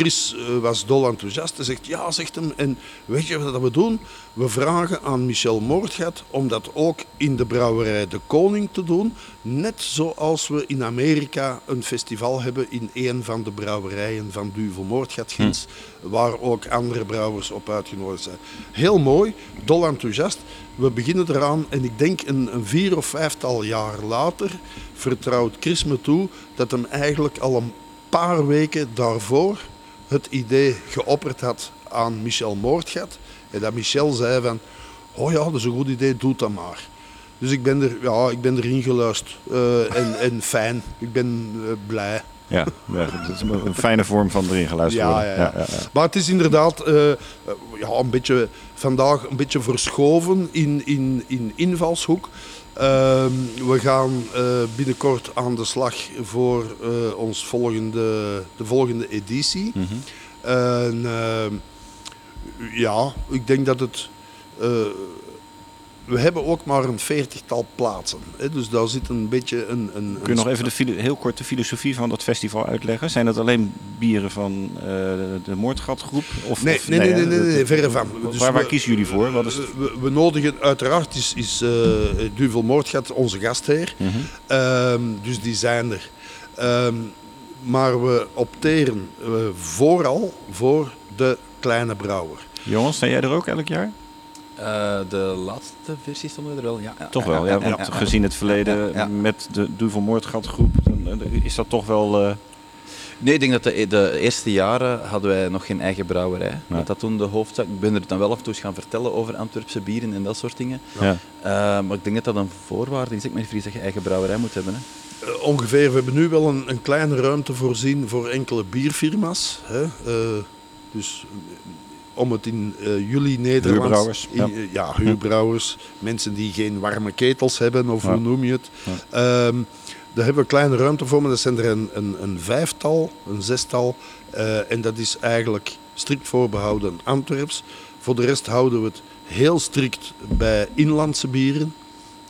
S7: Chris eh, was dol enthousiast. Hij zegt, ja, zegt hem. En weet je wat we doen? We vragen aan Michel Moordgat om dat ook in de brouwerij De Koning te doen. Net zoals we in Amerika een festival hebben in een van de brouwerijen van Duvel Moordgat Gins. Waar ook andere brouwers op uitgenodigd zijn. Heel mooi, dol enthousiast. We beginnen eraan en ik denk een, een vier of vijftal jaar later vertrouwt Chris me toe dat hem eigenlijk al een paar weken daarvoor het idee geopperd had aan Michel Moordgat. En dat Michel zei van, oh ja, dat is een goed idee, doe dat maar. Dus ik ben er, ja, ik ben erin geluisterd eh, en, en fijn. Ik ben eh, blij.
S4: Ja, ja, dat is een fijne vorm van erin geluisterd
S7: Ja,
S4: worden.
S7: ja, ja. Maar het is inderdaad eh, ja, een beetje, vandaag een beetje verschoven in, in, in invalshoek. Ehm, we gaan eh, binnenkort aan de slag voor eh, ons volgende, de volgende editie.
S4: Mhm.
S7: En, ehm, ja, ik denk dat het. Eh, we hebben ook maar een veertigtal plaatsen. Hè, dus daar zit een beetje een. een
S4: Kun je nog even de, heel kort de filosofie van dat festival uitleggen? Zijn dat alleen bieren van eh, de Moordgatgroep? Of,
S7: Nee,
S4: of-
S7: nee, nee, nee,
S4: hè,
S7: nee, nee,
S4: dat-
S7: verre van. Dus
S4: waar waar
S7: we-
S4: kiezen jullie voor? Wat is het?
S7: We, we nodigen uiteraard, is, is eh Duvel Moordgat onze gastheer.
S4: Mhm.
S7: Ehm, dus die zijn er. Ehm, maar we opteren eh, vooral voor de kleine brouwer.
S4: Jongens, zijn jij er ook elk jaar?
S6: Eh, de laatste versie stonden we er wel, ja. ja.
S4: Toch wel, ja. Want
S6: ja.
S4: gezien het verleden
S6: Ja, ja.
S4: met de Duvel Moordgatgroep, dan, eh, is dat toch wel... eh,
S6: Nee, ik denk dat de, de eerste jaren hadden wij nog geen eigen brouwerij.
S4: Ja.
S6: Dat dat toen de hoofdzaak. Ik ben er dan wel af en toe eens gaan vertellen over Antwerpse bieren en dat soort dingen.
S4: ja.
S6: Eh, maar ik denk dat dat een voorwaarde is. Ik me niet vergis dat je eigen brouwerij moet hebben. Hè.
S7: Ongeveer, we hebben nu wel een, een kleine ruimte voorzien voor enkele bierfirma's. Hè? Eh, dus om het in eh jullie Nederlands...
S4: Huurbrouwers,
S7: in-
S4: ja.
S7: eh, ja, huurbrouwers. mensen die geen warme ketels hebben, of
S4: Ja.
S7: hoe noem je het.
S4: Ja.
S7: Ehm, daar hebben we kleine ruimte voor, maar dat zijn er een, een, een vijftal, een zestal. Eh, en dat is eigenlijk strikt voorbehouden Antwerps. Voor de rest houden we het heel strikt bij inlandse bieren.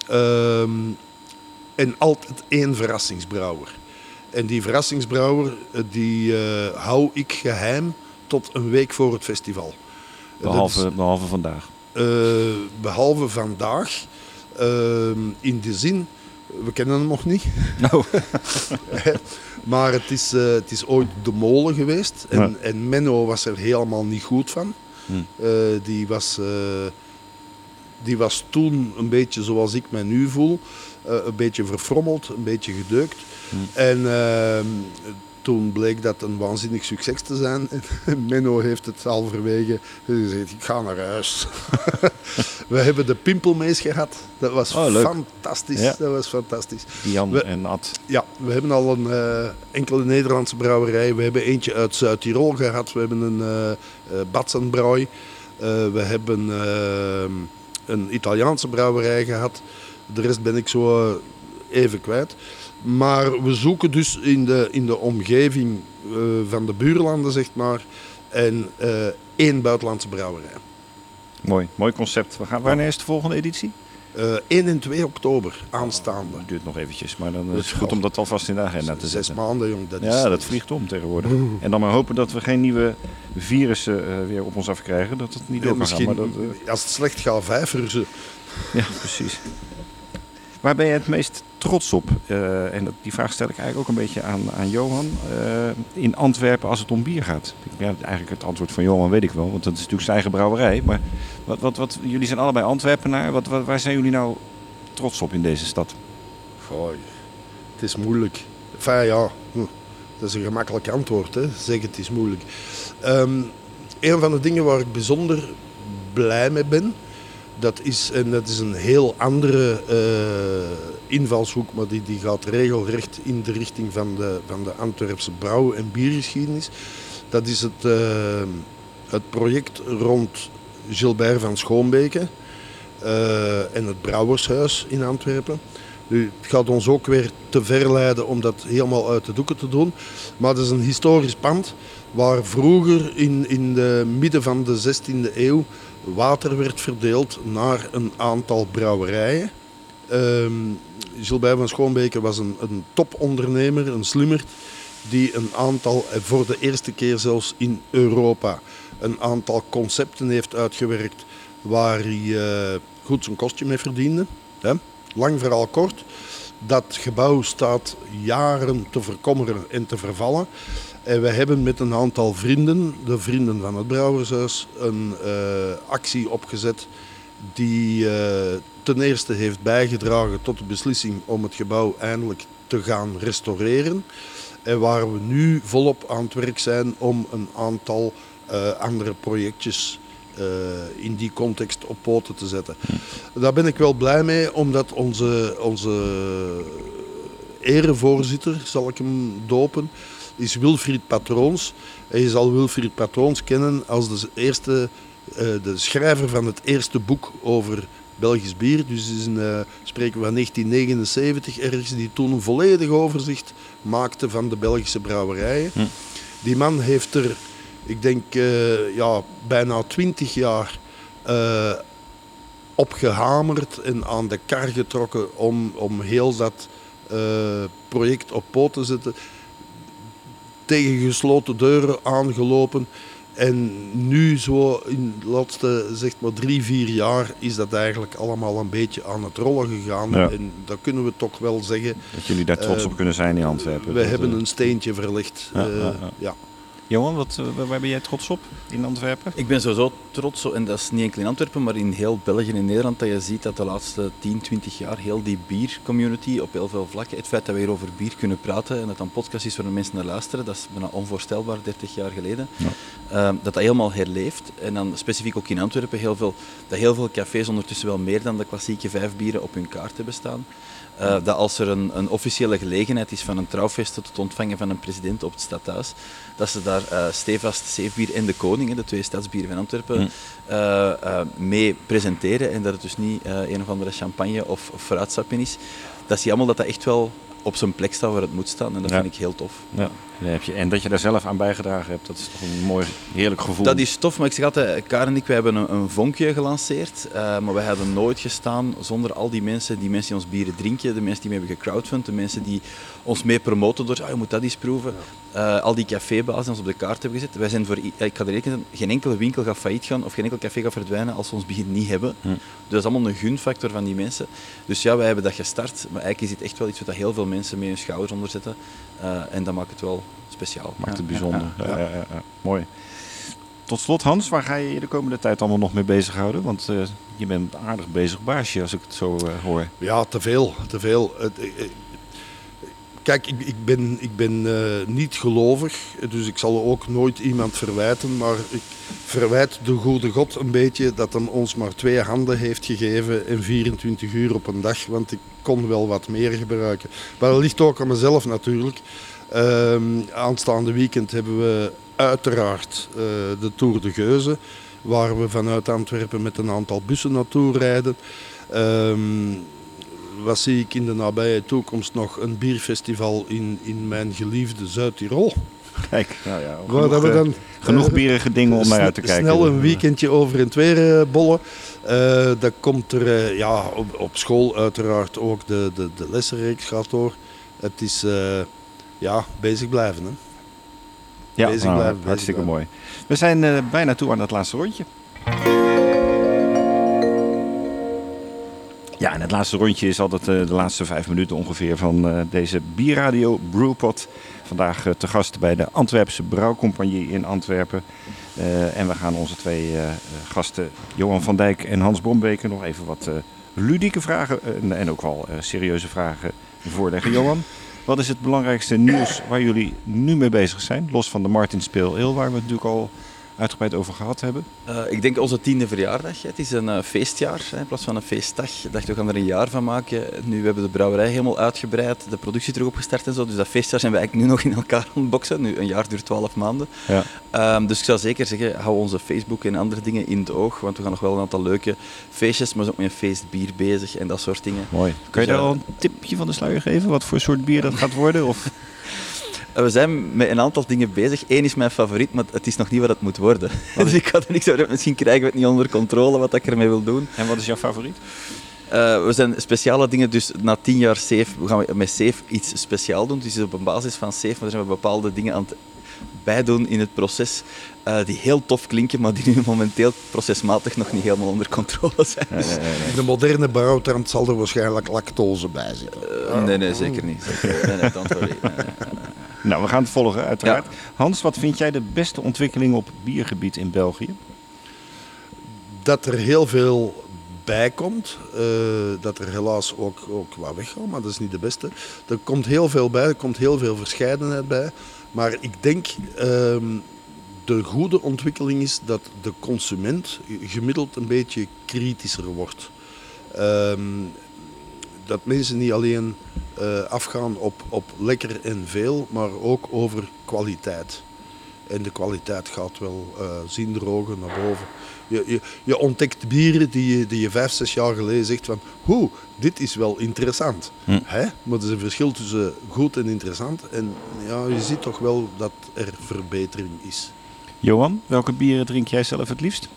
S7: Ehm, en altijd één verrassingsbrouwer. En die verrassingsbrouwer, die hou ik geheim tot een week voor het festival. Eh, is-
S4: behalve, behalve vandaag.
S7: eh, behalve vandaag, ehm, in de zin, we kennen hem nog niet,
S4: Nou,
S7: maar het is, eh, het is ooit de molen geweest. En,
S4: Ja.
S7: en Menno was er helemaal niet goed van.
S4: Hmm.
S7: Eh, die, was, eh, die was toen een beetje zoals ik mij nu voel. Eh, een beetje verfrommeld, een beetje gedeukt.
S4: Hmm.
S7: En ehm, toen bleek dat een waanzinnig succes te zijn. En Menno heeft het halverwege gezegd, ik ga naar huis. We hebben de pimpelmees gehad. Dat was
S4: Oh,
S7: fantastisch.
S4: Ja.
S7: Dat was fantastisch.
S4: Jan
S7: We-
S4: en Ad.
S7: Ja, we hebben al een eh, enkele Nederlandse brouwerij. We hebben eentje uit Zuid-Tirol gehad. We hebben een eh uh, Batsenbrouw. Eh, we hebben eh, een Italiaanse brouwerij gehad. De rest ben ik zo eh, even kwijt. Maar we zoeken dus in de, in de omgeving eh, van de buurlanden, zeg maar, en eh, één buitenlandse brouwerij.
S4: Mooi, mooi concept. We gaan, wanneer is de volgende editie?
S7: Eh 1 en 2 oktober aanstaande.
S4: Dat duurt nog eventjes, maar dan is het goed om dat alvast in de agenda te
S7: Zes
S4: zetten.
S7: maanden, jong. Dat is,
S4: Ja, dat vliegt om tegenwoordig. En dan maar hopen dat we geen nieuwe virussen weer op ons afkrijgen. Dat het niet
S7: Ja,
S4: door kan gaan.
S7: misschien,
S4: Maar dat, eh,
S7: als het slecht gaat, vijf ze.
S4: ja, precies. Waar ben je het meest trots op? Eh, en die vraag stel ik eigenlijk ook een beetje aan, aan Johan. Eh, in Antwerpen als het om bier gaat. Ja, eigenlijk het antwoord van Johan weet ik wel, want dat is natuurlijk zijn eigen brouwerij. Maar wat, wat, wat, jullie zijn allebei Antwerpenaar. Wat, waar zijn jullie nou trots op in deze stad?
S7: Gooi. Het is moeilijk. Enfin ja, hm, dat is een gemakkelijk antwoord. Hè. Zeg het is moeilijk. Ehm, een van de dingen waar ik bijzonder blij mee ben, dat is, en dat is een heel andere eh, invalshoek, maar die, die gaat regelrecht in de richting van de, van de Antwerpse brouw- en biergeschiedenis. Dat is het, eh, het project rond Gilbert van Schoonbeke eh, en het Brouwershuis in Antwerpen. Nu, het gaat ons ook weer te ver leiden om dat helemaal uit de doeken te doen. Maar het is een historisch pand waar vroeger in, in de midden van de 16e eeuw water werd verdeeld naar een aantal brouwerijen. Ehm Gilbert van Schoonbeke was een, een topondernemer, een slimmer, die een aantal, eh, voor de eerste keer zelfs in Europa, een aantal concepten heeft uitgewerkt waar hij eh, goed zijn kostje mee verdiende. Hè? Lang verhaal kort. Dat gebouw staat jaren te verkommeren en te vervallen. En we hebben met een aantal vrienden, de vrienden van het Brouwershuis, een eh, actie opgezet die eh, ten eerste heeft bijgedragen tot de beslissing om het gebouw eindelijk te gaan restaureren. En waar we nu volop aan het werk zijn om een aantal eh, andere projectjes in die context op poten te zetten. Daar ben ik wel blij mee, omdat onze, onze erevoorzitter, zal ik hem dopen, is Wilfried Patroons. En je zal Wilfried Patroons kennen als de, eerste, eh, de schrijver van het eerste boek over Belgisch bier. Dus is een, eh, spreken we van 1979 ergens, die toen een volledig overzicht maakte van de Belgische brouwerijen. Die man heeft er, ik denk, eh, ja, bijna twintig jaar eh, op gehamerd en aan de kar getrokken om, om heel dat project op poot te zetten. Tegen gesloten deuren aangelopen. En nu zo in de laatste zeg maar drie, vier jaar is dat eigenlijk allemaal een beetje aan het rollen gegaan.
S4: Ja.
S7: En dat kunnen we toch wel zeggen.
S4: Dat jullie daar trots
S7: Eh,
S4: op kunnen zijn in Antwerpen.
S7: We hebben
S4: eh,
S7: een steentje verlegd.
S4: Ja,
S7: Eh,
S4: ja, ja. Johan, wat, eh, waar- ben jij trots op in Antwerpen?
S6: Ik ben sowieso trots, op- en dat is niet enkel in Antwerpen, maar in heel België en Nederland, dat je ziet dat de laatste 10, 20 jaar heel die biercommunity op heel veel vlakken, het feit dat we hier over bier kunnen praten en dat dan podcast is waar de mensen naar luisteren, dat is bijna onvoorstelbaar 30 jaar geleden, Ehm, dat dat helemaal herleeft. En dan specifiek ook in Antwerpen, heel veel, dat heel veel cafés ondertussen wel meer dan de klassieke vijf bieren op hun kaart hebben staan. Eh, dat als er een, een officiële gelegenheid is van een trouwfeest tot het ontvangen van een president op het stadhuis, dat ze daar eh stevast Zeefbier en de Koning, de twee stadsbieren van Antwerpen, eh, eh, mee presenteren. En dat het dus niet een of andere champagne of, of fruitsapje is. Dat zie je allemaal dat dat echt wel op zijn plek staat waar het moet staan. En dat
S4: Ja.
S6: vind ik heel tof.
S4: Ja, daar heb je, en dat je daar zelf aan bijgedragen hebt, dat is toch een mooi, heerlijk gevoel.
S6: Dat is tof, maar ik zeg altijd, Karen en ik, wij hebben een, een vonkje gelanceerd, eh, maar wij hadden nooit gestaan zonder al die mensen, die mensen die ons bieren drinken, de mensen die mee hebben gecrowdfund, de mensen die ons mee promoten door, ah, je moet dat eens proeven. Eh, al die cafébazen die ons op de kaart hebben gezet. Wij zijn voor, ik ga er rekenen, geen enkele winkel gaat failliet gaan of geen enkel café gaat verdwijnen als we ons bier niet hebben. Dus dat is allemaal een gunfactor van die mensen. Dus ja, wij hebben dat gestart, maar eigenlijk is het echt wel iets wat heel veel mensen mee hun schouders onder zetten. Eh, en dat maakt het wel speciaal.
S4: Maakt het
S6: Ja, ja,
S4: bijzonder.
S6: ja.
S4: Ja, ja, ja, ja. Mooi. Tot slot Hans, waar ga je je de komende tijd allemaal nog mee bezighouden? Want eh, je bent een aardig bezig baasje als ik het zo eh, hoor.
S7: Ja, te veel. Te veel. Het, eh, eh, Kijk, ik, ik ben, ik ben eh, niet gelovig, dus ik zal ook nooit iemand verwijten. Maar ik verwijt de goede God een beetje dat hij ons maar twee handen heeft gegeven en 24 uur op een dag. Want ik kon wel wat meer gebruiken. Maar dat ligt ook aan mezelf natuurlijk. Ehm, aanstaande weekend hebben we uiteraard eh, de Tour de Geuze. Waar we vanuit Antwerpen met een aantal bussen naartoe rijden. Ehm, wat zie ik in de nabije toekomst nog? Een bierfestival in, in mijn geliefde Zuid-Tirol.
S4: Kijk, nou ja,
S7: Waar dat we
S4: eh,
S7: dan
S4: genoeg
S7: eh,
S4: bierige dingen om naar uit te kijken.
S7: Snel een weekendje over en het weer eh, bollen. Eh dan komt er ja, op, op school uiteraard ook de, de, de lessenreeks gaat door. Het is ja, bezig blijven. Hè.
S4: Ja,
S7: bezig
S4: nou,
S7: blijven,
S4: hartstikke mooi. We zijn bijna toe aan het laatste rondje. Ja, en het laatste rondje is altijd eh, de laatste vijf minuten ongeveer van eh, deze Bierradio Brewpot. Vandaag eh, te gast bij de Antwerpse Brouwcompagnie in Antwerpen. En we gaan onze twee gasten, Johan van Dijk en Hans Bombeker, nog even wat ludieke vragen en ook wel serieuze vragen voorleggen. Johan, wat is het belangrijkste nieuws waar jullie nu mee bezig zijn? Los van de Martin Speel waar we natuurlijk al uitgebreid over gehad hebben.
S6: Eh, ik denk onze tiende verjaardag. Het is een eh, feestjaar hè, in plaats van een feestdag. Ik dacht, we gaan er een jaar van maken. Nu hebben we de brouwerij helemaal uitgebreid, de productie terug opgestart en zo. Dus dat feestjaar zijn we eigenlijk nu nog in elkaar aan het boksen. Nu, een jaar duurt twaalf maanden.
S4: Ja.
S6: Ehm, dus ik zou zeker zeggen, hou onze Facebook en andere dingen in het oog. Want we gaan nog wel een aantal leuke feestjes, maar we zijn ook met een feestbier bezig en dat soort dingen.
S4: Mooi. Kan je
S6: Dus,
S4: daar
S6: eh,
S4: al een tipje van de sluier geven? Wat voor soort bier dat gaat worden? Of...
S6: We zijn met een aantal dingen bezig. Eén is mijn favoriet, maar het is nog niet wat het moet worden. dus ik had er niks over. Misschien krijgen we het niet onder controle wat ik ermee wil doen.
S4: En wat is jouw favoriet?
S6: Eh, we zijn speciale dingen, dus na tien jaar safe gaan we met safe iets speciaal doen. Dus het is op een basis van safe, maar er zijn we bepaalde dingen aan het bijdoen in het proces eh, die heel tof klinken, maar die nu momenteel procesmatig nog niet helemaal onder controle zijn.
S7: In de moderne brouwtrend zal er waarschijnlijk lactose bij zitten.
S6: eh, nee, nee, zeker niet. Zeker. Nee, nee,
S4: Nou, we gaan het volgen uiteraard. Hans, wat vind jij de beste ontwikkeling op biergebied in België?
S7: dat er heel veel bij komt. eh, dat er helaas ook, ook wat weggaat, maar dat is niet de beste. Er komt heel veel bij, er komt heel veel verscheidenheid bij. Maar ik denk ehm, de goede ontwikkeling is dat de consument gemiddeld een beetje kritischer wordt. Ehm, dat mensen niet alleen eh, afgaan op, op lekker en veel, maar ook over kwaliteit. En de kwaliteit gaat wel eh zien drogen naar boven. Je, je, je ontdekt bieren die je, die je vijf, zes jaar geleden zegt van... Hoe, dit is wel interessant. Hè? Maar er is een verschil tussen goed en interessant. En ja, je ziet toch wel dat er verbetering is.
S4: Johan, welke bieren drink jij zelf het liefst?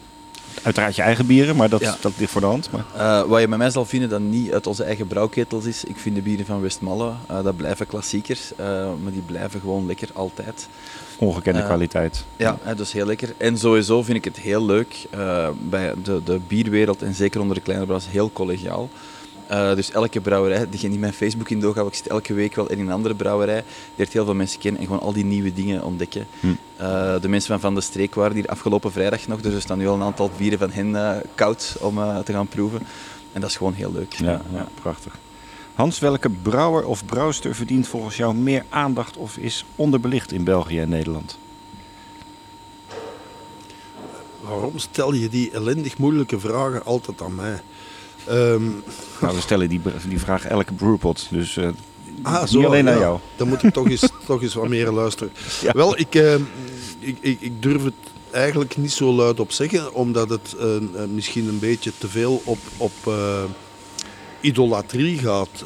S4: Uiteraard je eigen bieren, maar dat,
S6: Ja.
S4: dat ligt voor de hand. Maar...
S6: Eh, wat je met mij zal vinden dat niet uit onze eigen brouwketels is. Ik vind de bieren van Westmalle, eh, dat blijven klassiekers. eh, maar die blijven gewoon lekker altijd.
S4: Ongekende kwaliteit.
S6: Ja, is heel lekker. En sowieso vind ik het heel leuk bij de, de bierwereld en zeker onder de kleine brouwers heel collegiaal. Uh, dus elke brouwerij, degene die mijn Facebook in doorgaat, ik zit elke week wel in een andere brouwerij, die leert heel veel mensen kennen en gewoon al die nieuwe dingen ontdekken.
S4: Hm.
S6: Uh, de mensen van Van de Streek waren hier afgelopen vrijdag nog, dus er staan nu al een aantal bieren van hen uh, koud om uh, te gaan proeven. En dat is gewoon heel leuk.
S4: Ja, ja, prachtig. Hans, welke brouwer of brouwster verdient volgens jou meer aandacht of is onderbelicht in België en Nederland?
S7: Waarom stel je die ellendig moeilijke vragen altijd aan mij? Um,
S4: nou, we stellen die, die vraag elke brewpot, dus uh,
S7: ah,
S4: niet
S7: zo,
S4: alleen
S7: ja.
S4: naar jou.
S7: Dan moet ik toch eens, toch eens wat meer luisteren. Ja. Wel, ik, uh, ik, ik, ik, durf het eigenlijk niet zo luid op zeggen, omdat het uh, misschien een beetje te veel op, op idolatrie gaat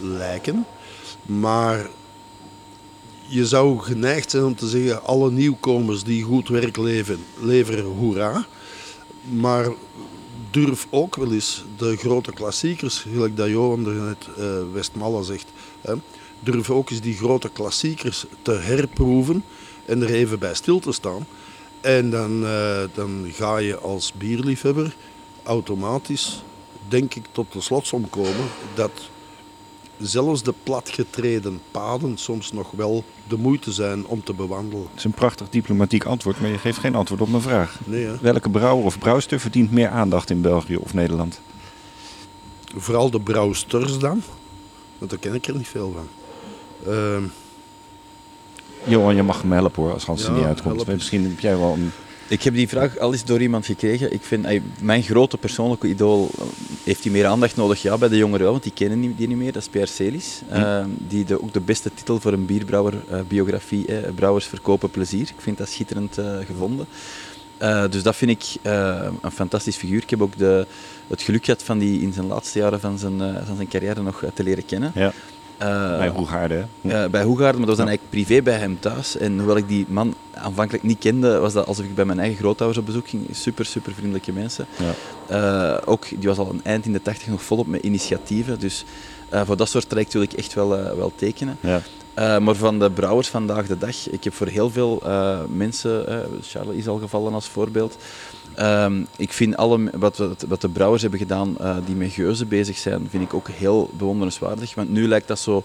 S7: lijken. Maar je zou geneigd zijn om te zeggen, alle nieuwkomers die goed werk leven, leveren hoera. Maar durf ook wel eens de grote klassiekers, gelijk dat Johan er net uh, Westmalle zegt, hè, durf ook eens die grote klassiekers te herproeven en er even bij stil te staan. En dan, uh, dan ga je als bierliefhebber automatisch, denk ik, tot de slotsom komen dat zelfs de platgetreden paden soms nog wel de moeite zijn om te bewandelen.
S4: Het is een prachtig diplomatiek antwoord, maar je geeft geen antwoord op mijn vraag.
S7: Nee, hè?
S4: Welke brouwer of brouwster verdient meer aandacht in België of Nederland?
S7: Vooral de brouwsters dan, want daar ken ik er niet veel van. Ehm,
S4: Johan, je mag me helpen hoor, als Hans er niet uitkomt. Misschien heb jij wel een...
S6: Ik heb die vraag al eens door iemand gekregen. Ik vind, mijn grote persoonlijke idool, eh, heeft hij meer aandacht nodig? Ja, bij de jongeren wel, want die kennen die- niet meer. Dat is Pierre Celis. eh, die de, ook de beste titel voor een bierbrouwer eh, biografie, eh, Brouwers verkopen plezier. Ik vind dat schitterend gevonden. Dus dat vind ik een fantastisch figuur. Ik heb ook de, het geluk gehad van die in zijn laatste jaren van zijn, van zijn carrière nog te leren kennen.
S4: Ja,
S6: Eh,
S4: bij Roegaarde, hè?
S6: eh, bij Hoegaarden, maar dat was dan
S4: Ja.
S6: eigenlijk privé bij hem thuis. En hoewel ik die man aanvankelijk niet kende, was dat alsof ik bij mijn eigen grootouders op bezoek ging. Super, super vriendelijke mensen.
S4: Ja.
S6: Eh, ook, die was al een eind in de tachtig nog volop met initiatieven. Dus voor dat soort traject wil ik echt wel, wel tekenen.
S4: Ja.
S6: Maar van de brouwers vandaag de dag, ik heb voor heel veel mensen, eh, Charles is al gevallen als voorbeeld. Ehm, ik vind alle, wat, wat, wat de brouwers hebben gedaan eh, die met geuzen bezig zijn, vind ik ook heel bewonderenswaardig. Want nu lijkt dat zo,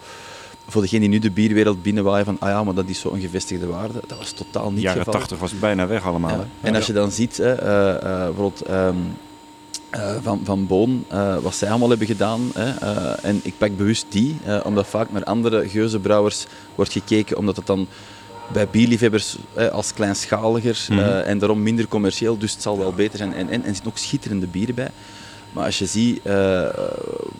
S6: voor degene die nu de bierwereld binnenwaaien, van ah ja, maar dat is zo'n gevestigde waarde. Dat was totaal niet
S4: jaren
S6: geval.
S4: 80 was het bijna weg allemaal.
S6: Ja.
S4: hè?
S6: En als je dan ziet, hè, eh, eh, bijvoorbeeld ehm, eh, van, van Boon, wat zij allemaal hebben gedaan. Hè, en ik pak bewust die, omdat vaak naar andere geuzenbrouwers wordt gekeken, omdat het dan bij bierliefhebbers eh, als kleinschaliger
S4: Mhm.
S6: eh, en daarom minder commercieel, dus het zal wel beter zijn. En, en, en er zitten ook schitterende bieren bij. Maar als je ziet eh,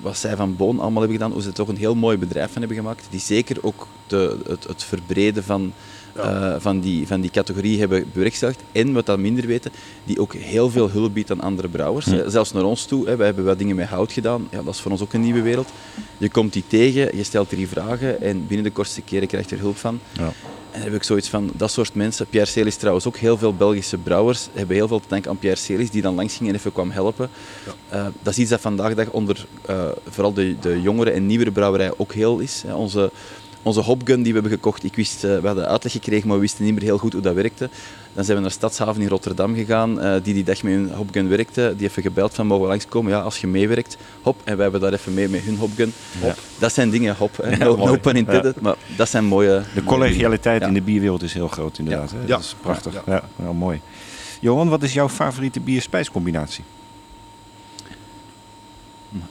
S6: wat zij van Boon allemaal hebben gedaan, hoe ze er toch een heel mooi bedrijf van hebben gemaakt, die zeker ook de, het, het verbreden van, eh, van, die, van die categorie hebben bewerkstelligd. En wat dat minder weten, die ook heel veel hulp biedt aan andere brouwers.
S4: Hm.
S6: Eh, Zelfs naar ons toe, hè, wij hebben wat dingen met hout gedaan. Ja, dat is voor ons ook een nieuwe wereld. Je komt die tegen, je stelt drie vragen en binnen de kortste keren krijg je er hulp van.
S4: Ja.
S6: En heb ik zoiets van, dat soort mensen, Pierre Celis trouwens ook, heel veel Belgische brouwers hebben heel veel te danken aan Pierre Celis, die dan langs ging en even kwam helpen. Eh, dat is iets dat vandaag dag onder eh, vooral de, de jongere en nieuwere brouwerij ook heel is. Hè. Onze, onze hopgun die we hebben gekocht, ik wist, eh, we hadden uitleg gekregen, maar we wisten niet meer heel goed hoe dat werkte. Dan zijn we naar Stadshaven in Rotterdam gegaan, eh, die die dag met hun hopgun werkte. Die even gebeld van, mogen we langskomen? Ja, als je meewerkt, hop. En wij hebben daar even mee met hun hopgun.
S4: Ja.
S6: Dat zijn dingen, hop. hè.
S4: Ja,
S6: no,
S4: mooi.
S6: no pun intended, maar dat zijn mooie...
S4: De collegialiteit
S6: Ja.
S4: in de bierwereld is heel groot inderdaad. Hè?
S7: Ja.
S4: Dat is prachtig. Ja,
S7: Ja.
S4: wel mooi. Johan, wat is jouw favoriete bier-spijscombinatie?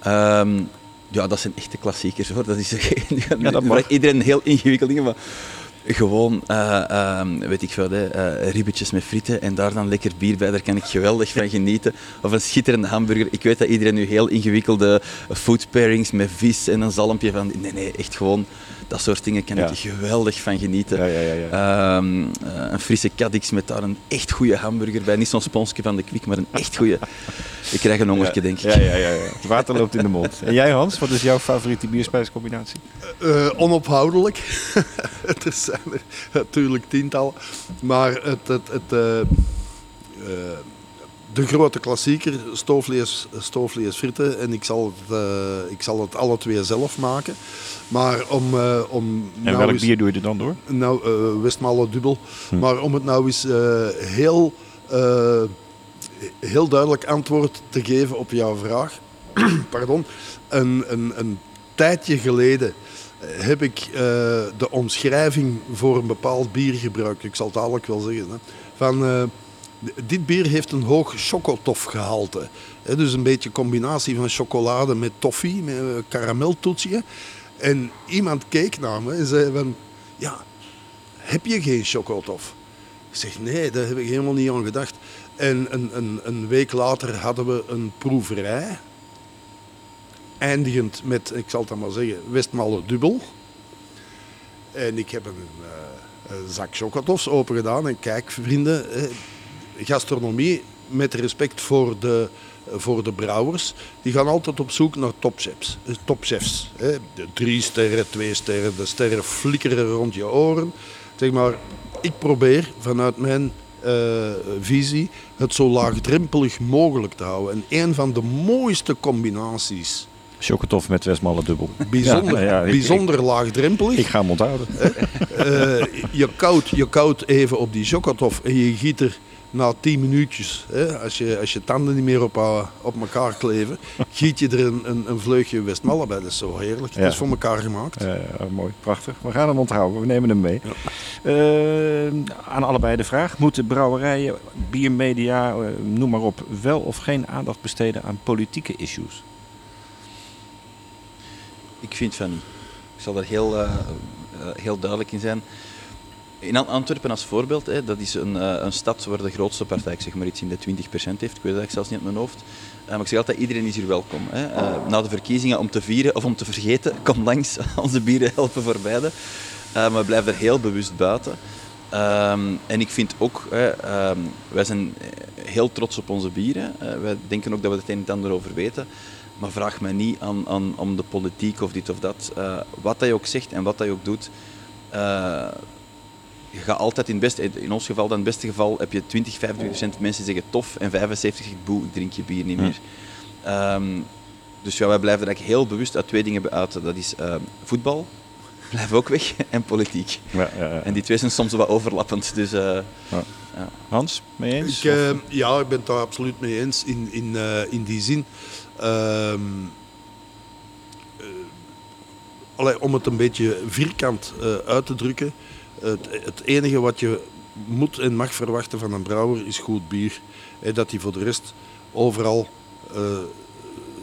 S6: Ehm, ja, dat zijn echte klassiekers hoor. Dat is
S4: Ja, dat mag.
S6: iedereen heel ingewikkeld dingen, maar gewoon, eh, ehm, weet ik veel, hè, eh, ribbetjes met frieten en daar dan lekker bier bij. Daar kan ik geweldig van genieten. Of een schitterende hamburger. Ik weet dat iedereen nu heel ingewikkelde food pairings met vis en een zalmpje van. Nee, nee, echt gewoon dat soort dingen kan
S4: Ja.
S6: ik geweldig van genieten.
S4: Ja, ja, ja, ja.
S6: Ehm, eh, een frisse Cadix met daar een echt goede hamburger bij. Niet zo'n sponsje van de Kwik, maar een echt goede. Ik krijg een hongertje, denk ik.
S4: Ja, ja, ja, ja. Het water loopt in de mond. En jij Hans, wat is jouw favoriete bier-spijscombinatie?
S7: Eh, onophoudelijk. er zijn er natuurlijk tientallen. Maar het, het, het, eh, de grote klassieker, stoofvlees, stoofvlees frieten. En ik zal, het, eh, ik zal het alle twee zelf maken. Maar om, eh, om
S4: En
S7: nou
S4: welk
S7: eens-
S4: bier doe je er dan door?
S7: nou, Westmalle dubbel.
S4: Hm.
S7: Maar om het nou eens heel, heel duidelijk antwoord te geven op jouw vraag. Pardon. Een, een, een tijdje geleden heb ik de omschrijving voor een bepaald bier gebruikt. Ik zal het dadelijk wel zeggen. Hè. Van, dit bier heeft een hoog chocotofgehalte. Dus een beetje combinatie van chocolade met toffee, met eh, karameltoetsje. En iemand keek naar me en zei van... Ja, heb je geen chocotof? Ik zeg, nee, daar heb ik helemaal niet aan gedacht. En een, een, een week later hadden we een proeverij. Eindigend met, ik zal het maar zeggen, Westmalle dubbel. En ik heb een, eh, zak chocotofs open gedaan. En kijk, vrienden, gastronomie met respect voor de, voor de brouwers, die gaan altijd op zoek naar topchefs. eh, topchefs hè. De drie sterren, twee sterren, de sterren flikkeren rond je oren. Zeg maar, ik probeer vanuit mijn eh, visie het zo laagdrempelig mogelijk te houden. En een van de mooiste combinaties,
S4: Chocotof met Westmalle dubbel.
S7: bijzonder,
S4: Ja, ja, ik-
S7: bijzonder laagdrempelig,
S4: Ik ga hem onthouden.
S7: eh, je, koudt, je koudt even op die chocotof en je giet er na 10 minuutjes, hè, als, je, als je tanden niet meer op, eh, op elkaar kleven, giet je er een, een, een vleugje Westmalle bij. Dat is zo heerlijk.
S4: Ja.
S7: Het is voor elkaar gemaakt.
S4: Eh, mooi, prachtig. We gaan hem onthouden, we nemen hem mee. Eh, aan allebei de vraag: moeten brouwerijen, biermedia, eh, noem maar op, wel of geen aandacht besteden aan politieke issues?
S6: Ik vind van niet. Ik zal er heel, heel duidelijk in zijn. In An- Antwerpen als voorbeeld, hè, dat is een, eh, een stad waar de grootste partij, ik zeg maar iets in de 20% heeft, ik weet het eigenlijk zelfs niet uit mijn hoofd. Eh, maar ik zeg altijd, iedereen is hier welkom. Hè. Eh, na de verkiezingen om te vieren of om te vergeten, kom langs, onze bieren helpen voor beide. Maar blijf er heel bewust buiten. Ehm, en ik vind ook, ehm, wij zijn heel trots op onze bieren. Wij denken ook dat we het een en ander over weten. Maar vraag mij niet aan, aan, om de politiek of dit of dat. Wat dat je ook zegt en wat dat je ook doet. Je gaat altijd in, het beste, in ons geval, dan in het beste geval, heb je 20, 25 procent mensen zeggen tof en 75 zegt boe, ik drink je bier niet meer. Ehm, dus ja, wij blijven er eigenlijk heel bewust uit twee dingen uit. Dat is ehm, voetbal, blijf ook weg, en politiek.
S4: Ja, eh,
S6: En die twee zijn soms wat overlappend. Dus, eh,
S4: Hans, mee eens?
S7: Ik, eh, ja, ik ben het daar absoluut mee eens in, in, eh, in die zin. Ehm, eh, allee, om het een beetje vierkant eh, uit te drukken. Het, het enige wat je moet en mag verwachten van een brouwer is goed bier. Dat hij voor de rest overal eh,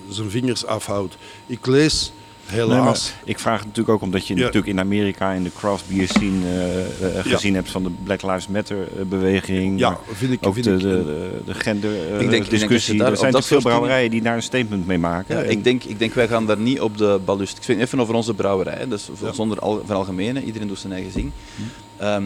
S7: zijn vingers afhoudt. Ik lees helaas...
S4: maar ik vraag het natuurlijk ook omdat je
S7: Ja.
S4: natuurlijk in Amerika in de craft beer scene eh, eh, gezien hebt van de Black Lives Matter eh, beweging.
S7: Ja, vind ik,
S4: ook
S7: vind
S4: de,
S7: ik.
S4: de, de, de gender eh,
S6: Ik denk- ik denk dat je
S4: discussie.
S6: daar
S4: er zijn
S6: dat
S4: natuurlijk veel brouwerijen die daar een statement mee maken.
S6: Ja, ik, denk, ik denk, wij gaan daar niet op de balust. Ik spreek even over onze brouwerij, dus
S7: Ja.
S6: zonder al, van algemene, iedereen doet zijn eigen zing. Ehm,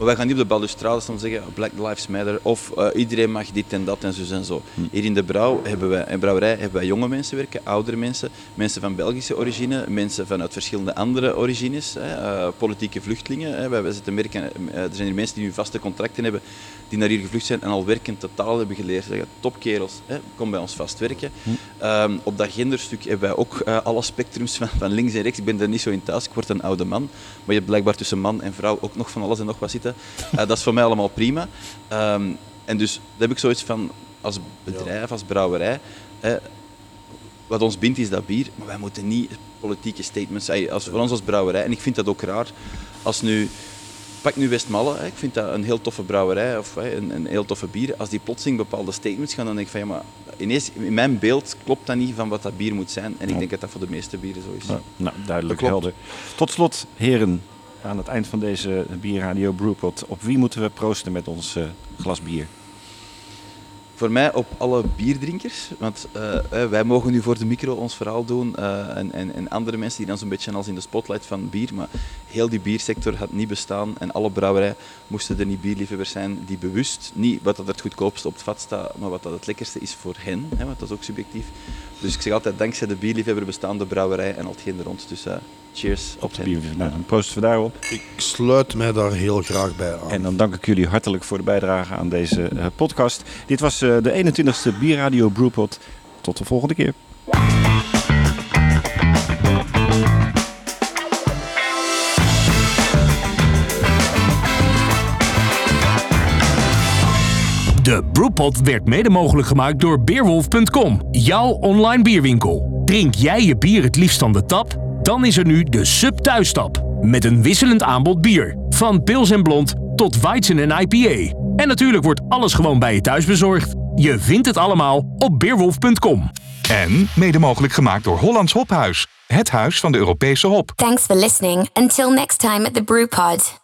S6: maar wij gaan niet op de balustrade staan zeggen Black Lives Matter of eh, iedereen mag dit en dat en zo en zo. Hier in de brouw hebben wij, in brouwerij hebben wij jonge mensen werken, oudere mensen, mensen van Belgische origine, mensen vanuit verschillende andere origines, hè, eh, politieke vluchtelingen. Hè. Wij, wij zitten merken, eh, er zijn hier mensen die nu vaste contracten hebben, die naar hier gevlucht zijn en al werkend totaal hebben geleerd. Zeggen, topkerels, hè, kom bij ons vast werken. Ehm, op dat genderstuk hebben wij ook eh, alle spectrums van, van links en rechts. Ik ben er niet zo in thuis, ik word een oude man. Maar je hebt blijkbaar tussen man en vrouw ook nog van alles en nog wat zitten. Eh, dat is voor mij allemaal prima. Ehm, en dus daar heb ik zoiets van, als bedrijf, als brouwerij, hè, wat ons bindt is dat bier, maar wij moeten niet politieke statements, als, voor ons als brouwerij, en ik vind dat ook raar, als nu, pak nu Westmalle, ik vind dat een heel toffe brouwerij, of een, een heel toffe bier, als die plotseling bepaalde statements gaan, dan denk ik van ja, maar ineens, in mijn beeld klopt dat niet van wat dat bier moet zijn, en ik denk dat dat voor de meeste bieren zo is.
S4: Ja, nou, duidelijk, helder. Tot slot, heren, aan het eind van deze Bierradio Brewpot, op wie moeten we proosten met ons eh, glas bier?
S6: Voor mij op alle bierdrinkers, want eh, eh, wij mogen nu voor de micro ons verhaal doen en, en, en andere mensen die dan zo'n beetje als in de spotlight van bier, maar heel die biersector had niet bestaan en alle brouwerijen moesten er niet bierliefhebbers zijn die bewust, niet wat dat het goedkoopste op het vat staat, maar wat dat het lekkerste is voor hen, hè, want dat is ook subjectief. Dus ik zeg altijd, dankzij de bierliefhebber bestaan de brouwerij en al hetgeen er rond. Dus cheers
S4: Op de
S6: hen.
S4: bier. Nou, dan proosten we daarop.
S7: Ik sluit mij daar heel graag bij aan.
S4: En dan dank ik jullie hartelijk voor de bijdrage aan deze eh, podcast. Dit was eh, de 21ste Bierradio Brewpot. Tot de volgende keer.
S1: De Brewpot werd mede mogelijk gemaakt door Beerwolf.com, jouw online bierwinkel. Drink jij je bier het liefst van de tap? Dan is er nu de Sub Thuistap. Met een wisselend aanbod bier. Van pils en blond tot Weizen en IPA. En natuurlijk wordt alles gewoon bij je thuis bezorgd. Je vindt het allemaal op Beerwolf.com.
S2: En mede mogelijk gemaakt door Hollands Hophuis. Het huis van de Europese hop.
S3: Thanks for listening. Until next time at the Brew Pod.